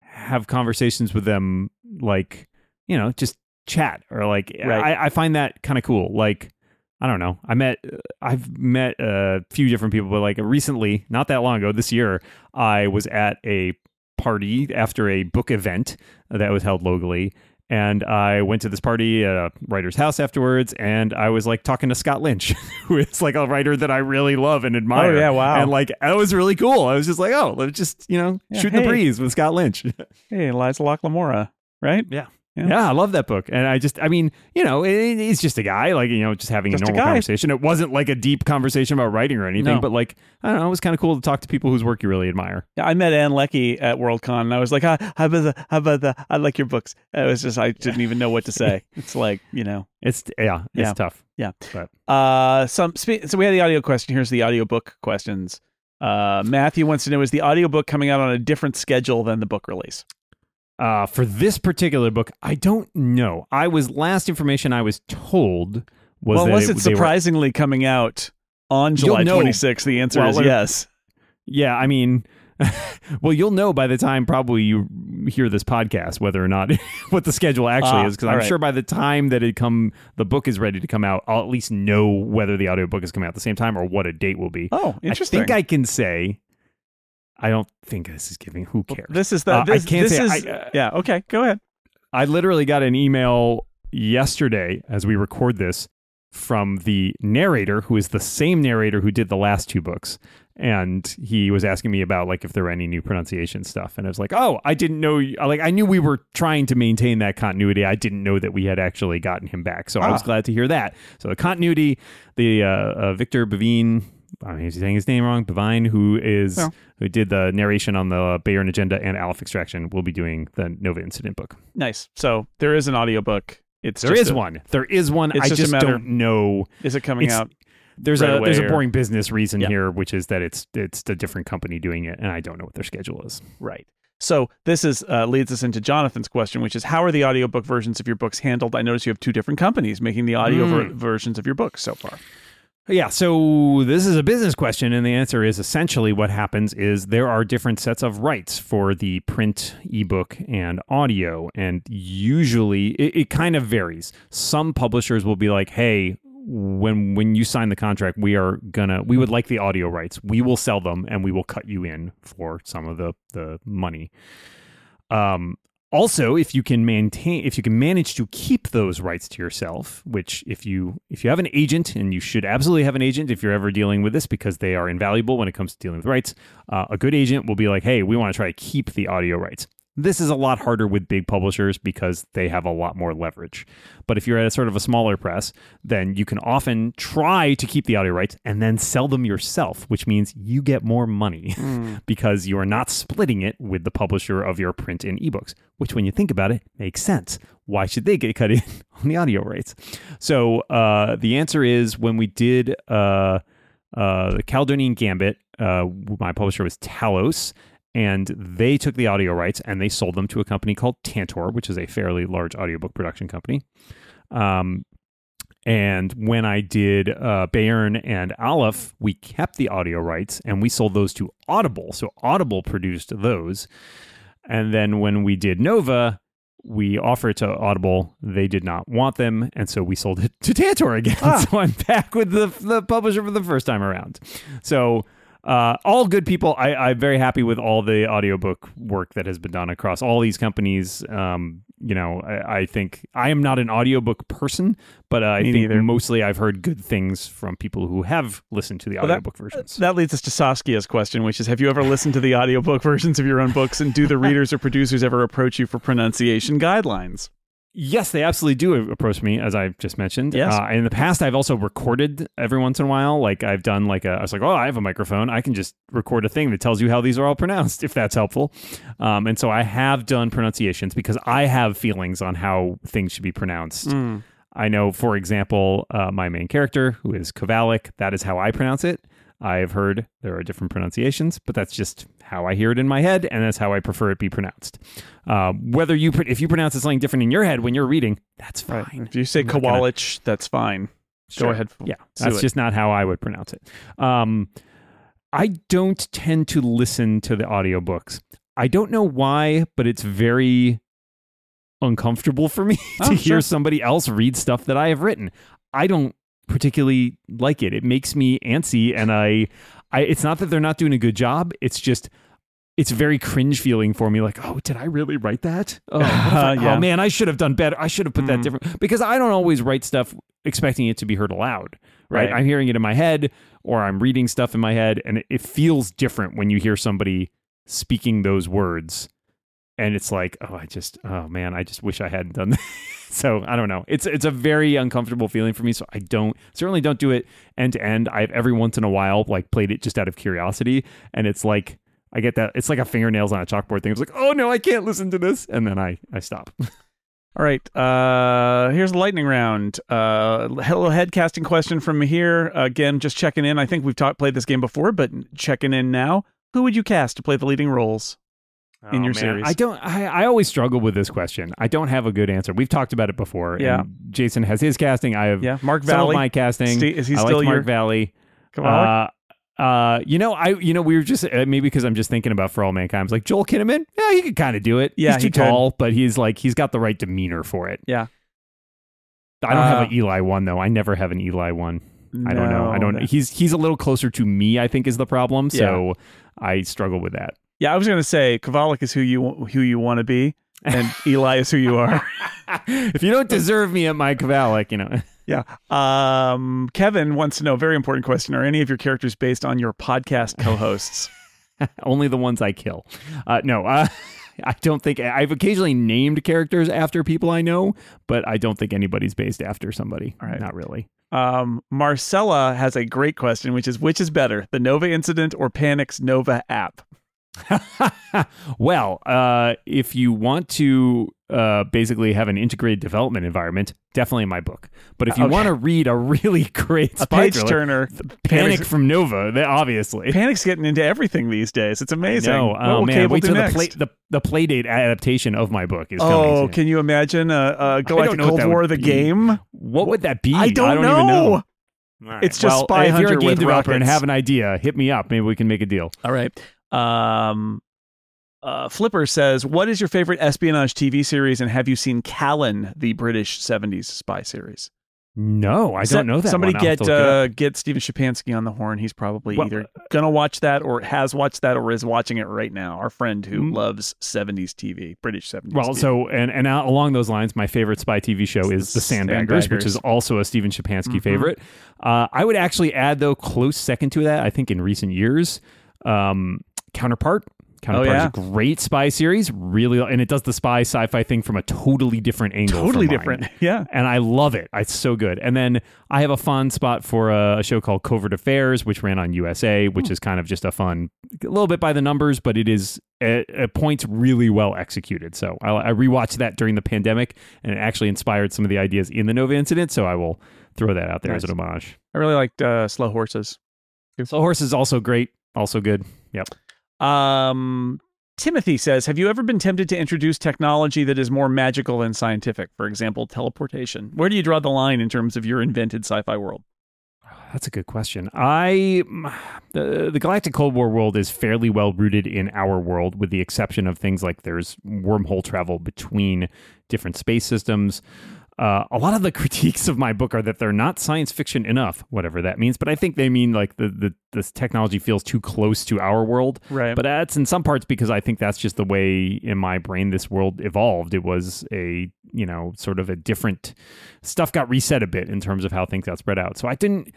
have conversations with them, like you know, just chat or like Right. I, I find that kind of cool. Like I don't know. I met I've met a few different people, but like recently, not that long ago, this year, I was at a party after a book event that was held locally. And I went to this party at a writer's house afterwards, and I was like talking to Scott Lynch, who is like a writer that I really love and oh, admire. Oh, yeah, wow. And like, that was really cool. I was just like, oh, let's just, you know, Yeah, shoot the breeze with Scott Lynch. Hey, Eliza Locke Lamora, right? Yeah. Yeah. Yeah. I love that book. And I just, I mean, you know, it, it's just a guy, like, you know, just having Just a a normal guy. conversation. It wasn't like a deep conversation about writing or anything, No. but like, I don't know, it was kind of cool to talk to people whose work you really admire. Yeah, I met Ann Leckie at Worldcon, and I was like, "Hi, how about the, how about the, I like your books." It was just, I didn't even know what to say. It's like, you know, It's, yeah, it's Yeah. tough. Yeah. But Uh, some spe- so we had the audio question. Here's the audiobook questions. Uh, Matthew wants to know: Is the audiobook coming out on a different schedule than the book release? Uh, for this particular book, I don't know. I was, last information I was told was well, that unless it- it's they were- surprisingly coming out on July 26th, the answer Well, is yes. Yeah, I mean, well, you'll know by the time probably you hear this podcast whether or not what the schedule actually Ah, is. Because I'm right. sure by the time that it come, the book is ready to come out, I'll at least know whether the audiobook is coming out at the same time or what a date will be. Oh, interesting. I think I can say. I don't think this is giving. Who cares? This is the. Uh, I This, can't this say- is. I, uh, yeah. Okay. Go ahead. I literally got an email yesterday as we record this from the narrator, who is the same narrator who did the last two books. And he was asking me about like if there were any new pronunciation stuff. And I was like, oh, I didn't know. Like, I knew we were trying to maintain that continuity. I didn't know that we had actually gotten him back. So I was Ah. glad to hear that. So the continuity, the uh, uh, Victor Bavine, I mean, he's saying his name wrong, Bavine, who is who did the narration on the Bayern Agenda and Aleph Extraction, will be doing the Nova Incident book. Nice. So there is an audiobook. It's There is a- one. There is one. I just just, matter- don't know. Is it coming out? There's right a there's a boring business reason Yeah. here, which is that it's it's a different company doing it, and I don't know what their schedule is. Right. So this is uh, leads us into Jonathan's question, which is how are the audiobook versions of your books handled? I notice you have two different companies making the audio ver- Mm. versions of your books so far. Yeah, so this is a business question, and the answer is essentially what happens is there are different sets of rights for the print, ebook, and audio, and usually it, it kind of varies. Some publishers will be like, "Hey, when when you sign the contract, we are gonna we would like the audio rights. We will sell them, and we will cut you in for some of the the money." Um, also if you can maintain if you can manage to keep those rights to yourself which if you if you have an agent and you should absolutely have an agent if you're ever dealing with this because they are invaluable when it comes to dealing with rights uh, a good agent will be like hey we want to try to keep the audio rights this is a lot harder with big publishers because they have a lot more leverage. But if you're at a sort of a smaller press, then you can often try to keep the audio rights and then sell them yourself, which means you get more money because you are not splitting it with the publisher of your print and ebooks, which when you think about it makes sense. Why should they get cut in on the audio rights? So uh, the answer is when we did uh, uh, the Caledonian Gambit, uh, my publisher was Talos and they took the audio rights and they sold them to a company called Tantor, which is a fairly large audiobook production company. Um, and when I did uh, Bayern and Aleph, we kept the audio rights and we sold those to Audible. So Audible produced those. And then when we did Nova, we offered it to Audible. They did not want them. And so we sold it to Tantor again. So I'm back with the, the publisher for the first time around. So uh, all good people. I, I'm very happy with all the audiobook work that has been done across all these companies. Um, you know, I, I think I am not an audiobook person, but uh, I think neither. mostly I've heard good things from people who have listened to the Well, that- audiobook versions. That leads us to Saskia's question, which is Have you ever listened to the audiobook versions of your own books, and do the readers or producers ever approach you for pronunciation guidelines? Yes, they absolutely do approach me, as I just mentioned. Yes. Uh, in the past, I've also recorded every once in a while. Like I've done like a, I was like, oh, I have a microphone. I can just record a thing that tells you how these are all pronounced, if that's helpful. Um, and so I have done pronunciations because I have feelings on how things should be pronounced. Mm. I know, for example, uh, my main character, who is Kovalic, that is how I pronounce it. I've heard there are different pronunciations, but that's just how I hear it in my head, and that's how I prefer it be pronounced. Uh, whether you, if you pronounce it something different in your head when you're reading, that's fine. If you say I'm gonna- that's fine. Sure. Go ahead. Yeah, that's it. just not how I would pronounce it. Um, I don't tend to listen to the audiobooks. I don't know why, but it's very uncomfortable for me Oh, to sure. hear somebody else read stuff that I have written. I don't particularly like it. It makes me antsy and I I it's not that they're not doing a good job. It's just it's very cringe feeling for me like, "Oh, did I really write that? Oh, what if I- Yeah. oh man, I should have done better. I should have put that Mhm. different because I don't always write stuff expecting it to be heard aloud right? Right. I'm hearing it in my head or I'm reading stuff in my head and it feels different when you hear somebody speaking those words and it's like, oh, I just oh man, I just wish I hadn't done that. so, I don't know. It's it's a very uncomfortable feeling for me, so I don't certainly don't do it end to end. I've every once in a while like played it just out of curiosity and it's like I get that it's like a fingernails on a chalkboard thing. It's like, "Oh no, I can't listen to this." And then I I stop. All right. Uh, here's a lightning round. Uh, hello, head casting question from here. Again, just checking in. I think we've talked played this game before, but checking in now. Who would you cast to play the leading roles? In Oh, your man. series. I don't. I, I always struggle with this question. I don't have a good answer. We've talked about it before. Yeah. and Jason has his casting. I have Yeah, Mark some of Valley. my casting. Ste- is he I still like your Mark Valley? Kowalik? Uh, uh, you know, I you know we were just uh, maybe because I'm just thinking about for all mankind. I was like Joel Kinnaman. Yeah, he could kind of do it. Yeah, he's too he could. tall, but he's like he's got the right demeanor for it. Yeah. I don't Uh, have an Eli one though. I never have an Eli one. I don't know. I don't. No. He's he's a little closer to me. I think is the problem. So I struggle with that. Yeah, I was going to say Kavalik is who you who you want to be, and Eli is who you are. if you don't deserve me at my Kavalik, you know. Yeah. Um, Kevin wants to know very important question: Are any of your characters based on your podcast co-hosts? Only the ones I kill. Uh, no, uh, I don't think I've occasionally named characters after people I know, but I don't think anybody's based after somebody. Right. Not really. Um, Marcella has a great question, which is which is better, the Nova incident or Panic's Nova app? well, uh, if you want to uh, basically have an integrated development environment, definitely my book. But if you Okay. want to read a really great A spy page thriller, turner. Panic Panic's, from Nova, that- obviously. Panic's getting into everything these days. It's amazing. No, what oh will man, Cable wait do till the play the the playdate adaptation of my book is coming. oh, soon. can you imagine a, a Galactic Cold War the be. game? What would that be? I don't, even know. know. All right. It's just well, Spy if you're Hunter a game with developer and have an idea, hit me up. Maybe we can make a deal. All right. Um, uh, Flipper says, "What is your favorite espionage TV series, and have you seen Callan, the British '70s spy series?" No, I don't know that. Somebody one. Get to look it up. uh, get Steven Schapansky on the horn. He's probably Well, either gonna watch that or has watched that or is watching it right now. Our friend who Mm. loves '70s TV, British '70s. Well, TV. so and and out- along those lines, my favorite spy TV show is The Sandbaggers, which is also a Stephen Schapansky Mhm. favorite. Uh, I would actually add though close second to that. I think in recent years, um, Counterpart. Counterpart Oh, yeah. is a great spy series, really, and it does the spy sci-fi thing from a totally different angle. totally different. Yeah. and I love it. It's so good. And then I have a fond spot for a, a show called Covert Affairs, which ran on USA, which is kind of just a fun, a little bit by the numbers, but it is at, at points really well executed. So I, I rewatched that during the pandemic, and it actually inspired some of the ideas in the Nova incident. So I will throw that out there as an homage. I really liked uh, Slow Horses. Slow Horses is also great, also good. Yep. Um, Timothy says, "Have you ever been tempted to introduce technology that is more magical than scientific? For example, teleportation. Where do you draw the line in terms of your invented sci-fi world?" That's a good question. I the the Galactic Cold War world is fairly well rooted in our world, with the exception of things like there's wormhole travel between different space systems. Uh, a lot of the critiques of my book are that they're not science fiction enough, whatever that means. But I think they mean like the the this technology feels too close to our world. Right. But that's in some parts because I think that's just the way in my brain this world evolved. It was a you know sort of a different stuff got reset a bit in terms of how things got spread out. So I didn't.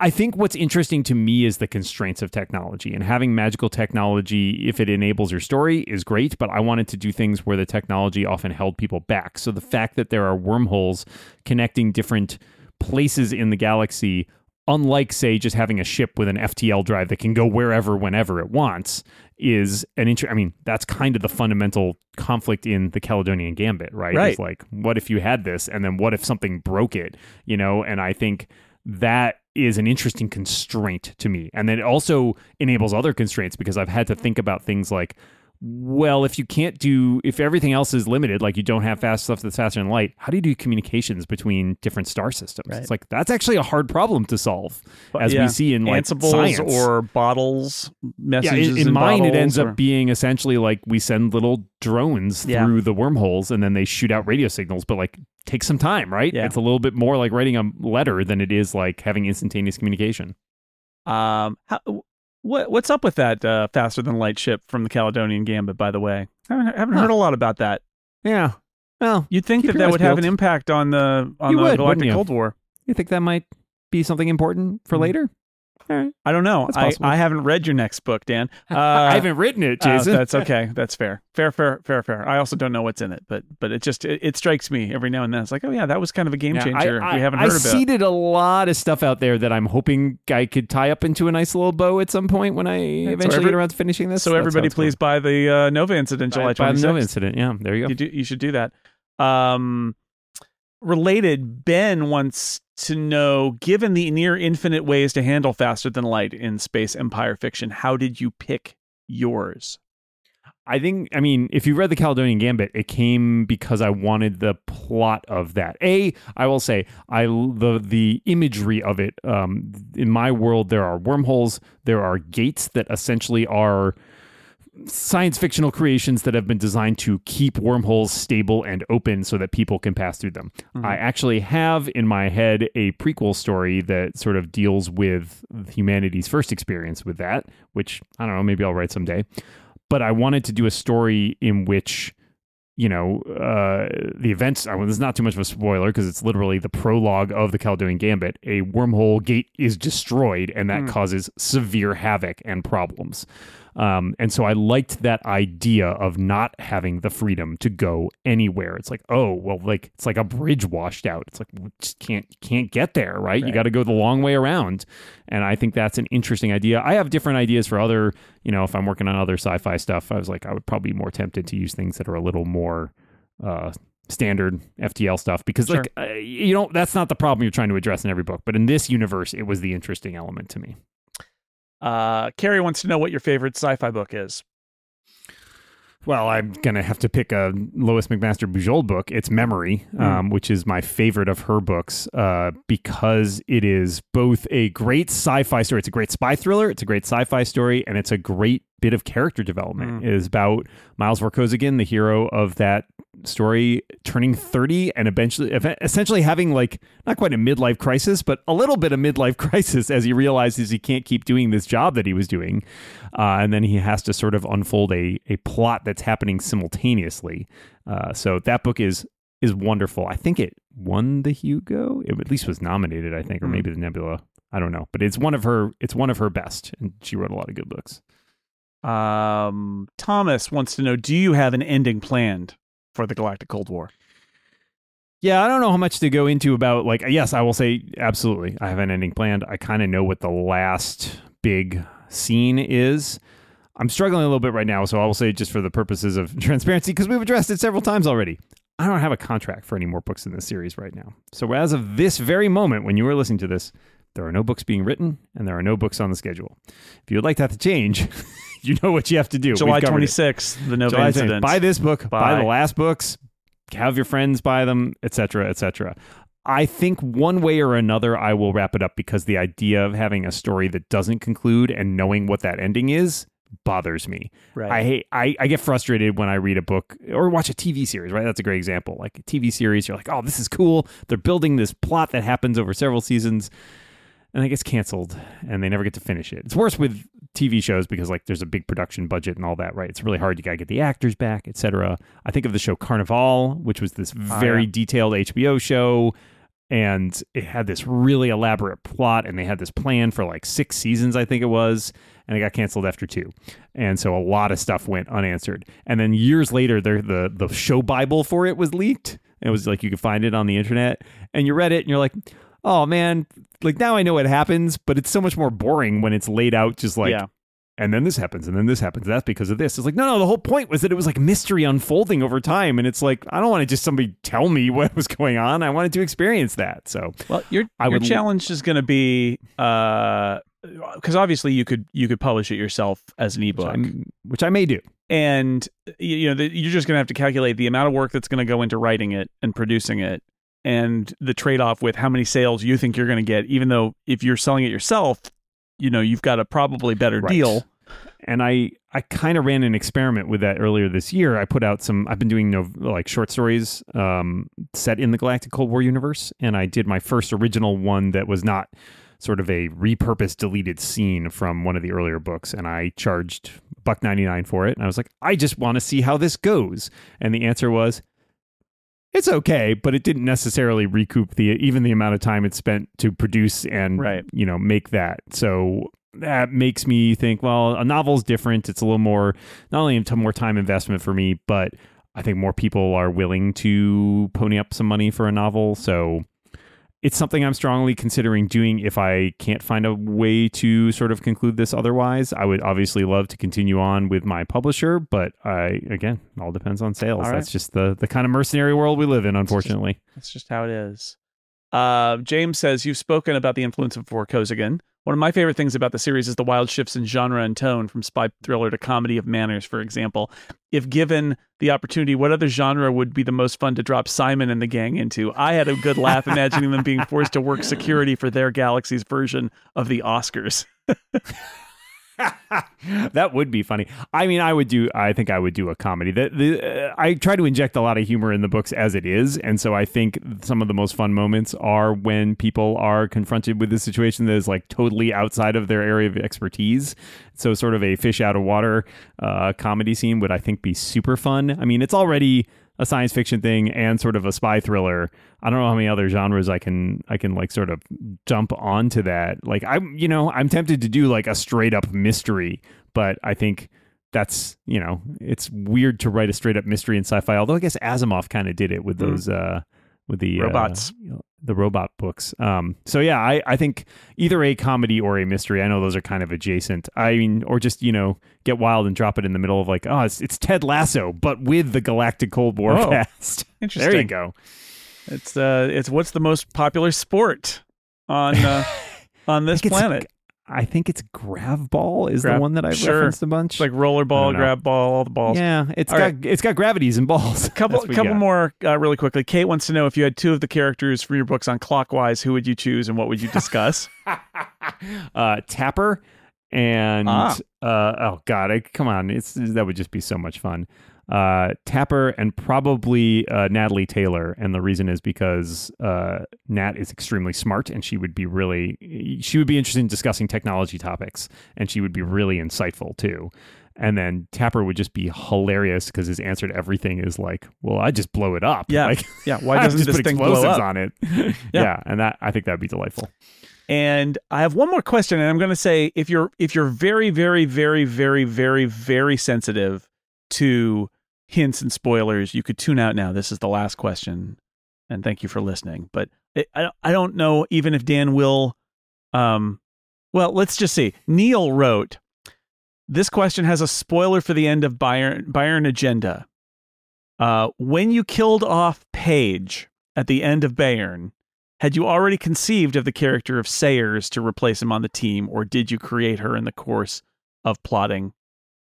I think what's interesting to me is the constraints of technology and having magical technology, if it enables your story, is great. But I wanted to do things where the technology often held people back. So the fact that there are wormholes connecting different places in the galaxy, unlike, say, just having a ship with an FTL drive that can go wherever, whenever it wants, is an inter- I mean, that's kind of the fundamental conflict in the Caledonian Gambit, right? Right. It's like, what if you had this, and then what if something broke it? You know, and I think that is an interesting constraint to me. And then it also enables other constraints because I've had to think about things like, well, if you can't do, if everything else is limited, like you don't have fast stuff that's faster than light, how do you do communications between different star systems? Right. It's like that's actually a hard problem to solve, as Yeah. we see in like Ansibles science. or bottles yeah, messages. in, in mine, it ends or- up being essentially like we send little drones Yeah. through the wormholes and then they shoot out radio signals, but like takes some time, right? Yeah. It's a little bit more like writing a letter than it is like having instantaneous communication. Um, how, what what's up with that uh, faster than light ship from the Caledonian Gambit? By the way, I haven't, haven't heard a lot about that. Yeah. Well, You'd think that that would have an impact on the on You the would, Galactic? Cold War. you think that might be something important for Hmm. later? Right. I don't know. I. I haven't read your next book, Dan. Uh, I haven't written it, uh, Jason. that's okay. That's fair. Fair, fair, fair, fair. I also don't know what's in it, but but it just it, it strikes me every now and then. It's like, oh yeah, that was kind of a game Yeah, changer. I, we haven't I, heard I about. seeded a lot of stuff out there that I'm hoping I could tie up into a nice little bow at some point when I eventually every- get around to finishing this. So That's everybody, going. please buy the uh, Nova Incident, Buy- July buy the Nova incident. Yeah, there you go. You do. You should do that. Um, related, Ben wants to know: Given the near infinite ways to handle faster than light in space empire fiction, how did you pick yours? I think, I mean, if you read the Caledonian Gambit, it came because I wanted the plot of that. A, I will say, I the the imagery of it. Um, in my world, there are wormholes, there are gates that essentially are science fictional creations that have been designed to keep wormholes stable and open so that people can pass through them. I actually have in my head a prequel story that sort of deals with humanity's first experience with that, which I don't know, maybe I'll write someday. But I wanted to do a story in which you know, uh, the events. I mean, this is not too much of a spoiler because it's literally the prologue of the Caledonian Gambit. A wormhole gate is destroyed, and that causes severe havoc and problems. Um, and so I liked that idea of not having the freedom to go anywhere. It's like, oh, well, like it's like a bridge washed out. It's like we just can't can't get there, right? You got to go the long way around. And I think that's an interesting idea. I have different ideas for other, you know, if I'm working on other sci-fi stuff, I was like, I would probably be more tempted to use things that are a little more uh, standard FTL stuff because, like, uh, you know, that's not the problem you're trying to address in every book. But in this universe, it was the interesting element to me. Uh, Carrie wants to know what your favorite sci-fi book is. Well, I'm gonna have to pick a Lois McMaster Bujold book. It's Memory, um, which is my favorite of her books, uh, because it is both a great sci-fi story. It's a great spy thriller. It's a great sci-fi story, and it's a great bit of character development. is about Miles Vorkosigan, the hero of that story, turning 30 and eventually, essentially having like not quite a midlife crisis, but a little bit of midlife crisis as he realizes he can't keep doing this job that he was doing, uh, and then he has to sort of unfold a a plot that's happening simultaneously. Uh, so that book is is wonderful. I think it won the Hugo. It at least was nominated, I think, or maybe the Nebula. I don't know, but it's one of her. It's one of her best, and she wrote a lot of good books. Um, Thomas wants to know: Do you have an ending planned for the Galactic Cold War? Yeah, I don't know how much to go into about like yes, I will say absolutely. I have an ending planned. I kind of know what the last big scene is. I'm struggling a little bit right now, so I will say just for the purposes of transparency because we've addressed it several times already. I don't have a contract for any more books in this series right now. So as of this very moment when you are listening to this, there are no books being written and there are no books on the schedule. If you would like that to change, you know what you have to do. July We've covered twenty it. sixth, the Nova July 20th. Incident. Buy this book. Buy. Buy. the last books. Have your friends buy them, etc., etc. I think one way or another, I will wrap it up because the idea of having a story that doesn't conclude and knowing what that ending is bothers me. Right. I hate I, I get frustrated when I read a book or watch a TV series, right? That's a great example. Like a TV series, you're like, oh, this is cool. They're building this plot that happens over several seasons and it gets canceled and they never get to finish it. It's worse with TV shows because like there's a big production budget and all that, right? It's really hard. You gotta get the actors back, etc. I think of the show Carnivàle, which was this oh, very yeah. detailed HBO show and it had this really elaborate plot and they had this plan for like six seasons i think it was and it got canceled after two and so a lot of stuff went unanswered and then years later the the, the show bible for it was leaked it was like you could find it on the internet and you read it and you're like oh man like now i know what happens but it's so much more boring when it's laid out just like Yeah. and then this happens and then this happens that's because of this. It's like no no the whole point was that it was like mystery unfolding over time and it's like i don't want to just somebody tell me what was going on i wanted to experience that so Well, your I your would- challenge is going to be uh because obviously you could you could publish it yourself as an ebook, I'm- which i may do. And you, know the, you're just going to have to calculate the amount of work that's going to go into writing it and producing it, and the trade off with how many sales you think you're going to get. Even though if you're selling it yourself, you know you've got a probably better Right. deal. and I I kind of ran an experiment with that earlier this year. I put out some. I've been doing no, like short stories um, set in the Galactic Cold War universe, and I did my first original one that was not sort of a repurposed deleted scene from one of the earlier books, and I charged buck ninety nine for it. And I was like, I just want to see how this goes, and the answer was. It's okay, but it didn't necessarily recoup the even the amount of time it spent to produce and Right. you know make that. So that makes me think, well, a novel's different. It's a little more, not only more time investment for me, but I think more people are willing to pony up some money for a novel. So it's something I'm strongly considering doing if I can't find a way to sort of conclude this otherwise. I would obviously love to continue on with my publisher, but I, again, all depends on sales. Right. That's just the, the kind of mercenary world we live in, unfortunately. That's just how it is. Uh, James says you've spoken about the influence of Vorkosigan. One of my favorite things about the series is the wild shifts in genre and tone, from spy thriller to comedy of manners, for example. If given the opportunity, what other genre would be the most fun to drop Simon and the gang into? I had a good laugh imagining them being forced to work security for their galaxy's version of the Oscars. that would be funny. I mean, I would do. I think I would do a comedy. The, the, uh, I try to inject a lot of humor in the books as it is, and so I think some of the most fun moments are when people are confronted with a situation that is like totally outside of their area of expertise. So, sort of a fish out of water uh, comedy scene would I think be super fun. I mean, it's already a science fiction thing and sort of a spy thriller. I don't know how many other genres I can I can like sort of jump onto that. Like I'm you know, I'm tempted to do like a straight up mystery, but I think that's, you know, it's weird to write a straight up mystery in sci-fi. Although I guess Asimov kind of did it with Mhm. those uh with the uh, Robots. the robot books. Um, so yeah, I, I think either a comedy or a mystery. I know those are kind of adjacent. I mean, or just you know, get wild and drop it in the middle of like, oh, it's, it's Ted Lasso, but with the Galactic Cold War Oh, cast. Interesting. There you go. It's uh, it's what's the most popular sport on uh, on this planet? I think it's Gravball is Grav- the one that I've sure. referenced a bunch. It's like rollerball, I grab ball, all the balls. yeah, it's All got right. it's got gravities and balls. couple That's what we couple got. more uh, really quickly. Kate wants to know if you had two of the characters from your books on clockwise, who would you choose and what would you discuss? uh, Tapper and Ah. uh, oh god, I, come on, it's that would just be so much fun. Uh, Tapper and probably uh, Natalie Taylor, and the reason is because uh, Nat is extremely smart, and she would be really she would be interested in discussing technology topics, and she would be really insightful too. And then Tapper would just be hilarious because his answer to everything is like, "Well, I just blow it up." Yeah. like, yeah, why doesn't just this put thing blow explosives up? on it? yeah. and that I think that'd be delightful. And I have one more question, and I'm going to say if you're if you're very very very very very very sensitive to hints and spoilers, you could tune out now. This is the last question, and thank you for listening. But it, I I don't know even if Dan will. Um, well, let's just see. Neil wrote, "This question has a spoiler for the end of Bayern Bayern Agenda. Uh, when you killed off Paige at the end of Bayern." Had you already conceived of the character of Sayers to replace him on the team, or did you create her in the course of plotting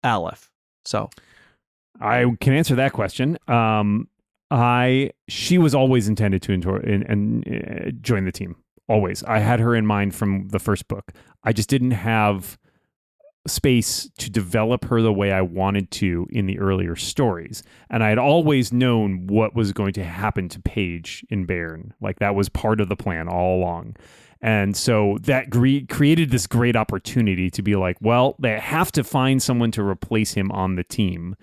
Aleph? So, I can answer that question. Um, I she was always intended to and, and uh, join the team. Always, I had her in mind from the first book. I just didn't have space to develop her the way I wanted to in the earlier stories. And I had always known what was going to happen to Paige in Bayern. Like that was part of the plan all along. And so that gre- created this great opportunity to be like, well, they have to find someone to replace him on the team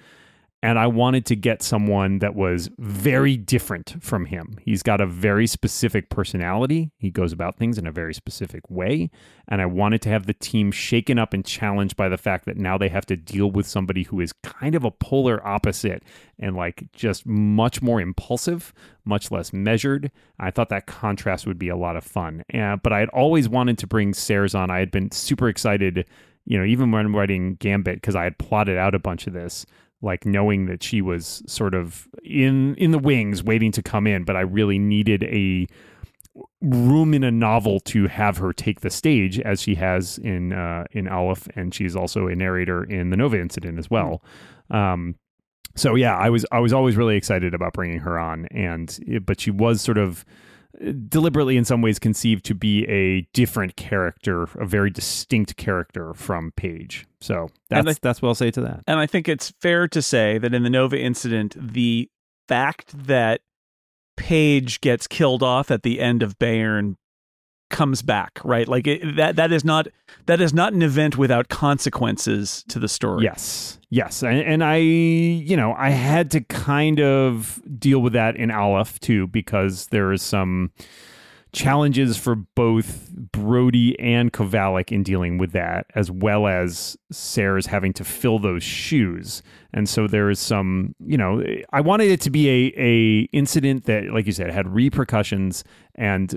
and I wanted to get someone that was very different from him. He's got a very specific personality. He goes about things in a very specific way. And I wanted to have the team shaken up and challenged by the fact that now they have to deal with somebody who is kind of a polar opposite and like just much more impulsive, much less measured. I thought that contrast would be a lot of fun. Uh, but I had always wanted to bring Sayers on. I had been super excited, you know, even when writing Gambit, because I had plotted out a bunch of this like knowing that she was sort of in in the wings waiting to come in but i really needed a room in a novel to have her take the stage as she has in uh, in Aleph, and she's also a narrator in the Nova incident as well. Um, so yeah, I was I was always really excited about bringing her on, and but she was sort of deliberately in some ways conceived to be a different character, a very distinct character from Paige. So that's I, that's what I'll say to that. And I think it's fair to say that in the Nova incident, the fact that Paige gets killed off at the end of Bayern comes back, right? Like it, that that is not that is not an event without consequences to the story. Yes. Yes. And, and I, you know, I had to kind of deal with that in Aleph too because there is some challenges for both Brody and Kovalic in dealing with that, as well as Sayers having to fill those shoes. And so there is some, you know, I wanted it to be a a incident that, like you said, had repercussions and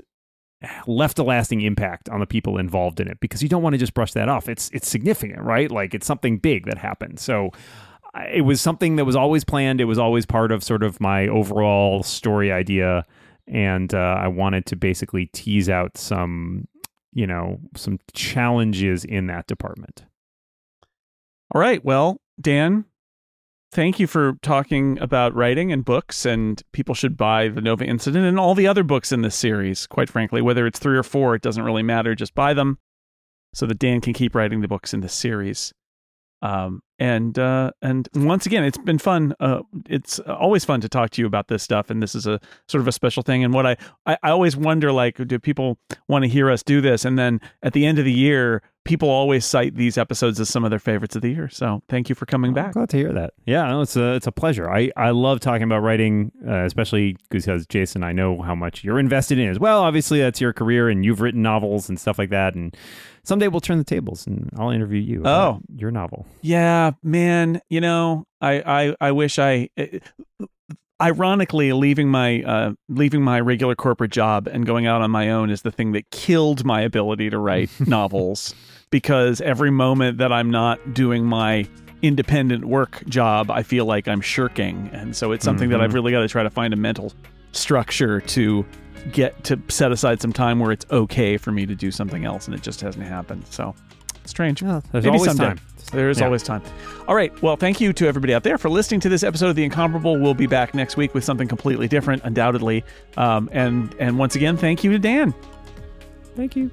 left a lasting impact on the people involved in it because you don't want to just brush that off. It's it's significant, right? Like it's something big that happened. So it was something that was always planned. It was always part of sort of my overall story idea, and uh, I wanted to basically tease out some, you know, some challenges in that department. All right. Well, Dan, thank you for talking about writing and books and people should buy the nova incident and all the other books in this series quite frankly. Whether it's three or four it doesn't really matter. Just buy them so that dan can keep writing the books in this series um, and uh, and once again it's been fun uh, it's always fun to talk to you about this stuff and this is a sort of a special thing and what i i, I always wonder like do people want to hear us do this and then at the end of the year people always cite these episodes as some of their favorites of the year. So thank you for coming back. glad to hear that. Yeah, no, it's a it's a pleasure. I I love talking about writing, uh, especially because Jason, I know how much you're invested in as well. Obviously, that's your career, and you've written novels and stuff like that. And someday we'll turn the tables, and I'll interview you. Oh, your novel. Yeah, man. You know, I I I wish I. It, ironically leaving my uh, leaving my regular corporate job and going out on my own is the thing that killed my ability to write novels because every moment that I'm not doing my independent work job I feel like I'm shirking and so it's something mm-hmm. that I've really got to try to find a mental structure to get to set aside some time where it's okay for me to do something else and it just hasn't happened so strange yeah, there's Maybe always someday. time there is yeah. always time. All right. Well, thank you to everybody out there for listening to this episode of The Incomparable. We'll be back next week with something completely different, undoubtedly. Um, and and once again, thank you to Dan. Thank you.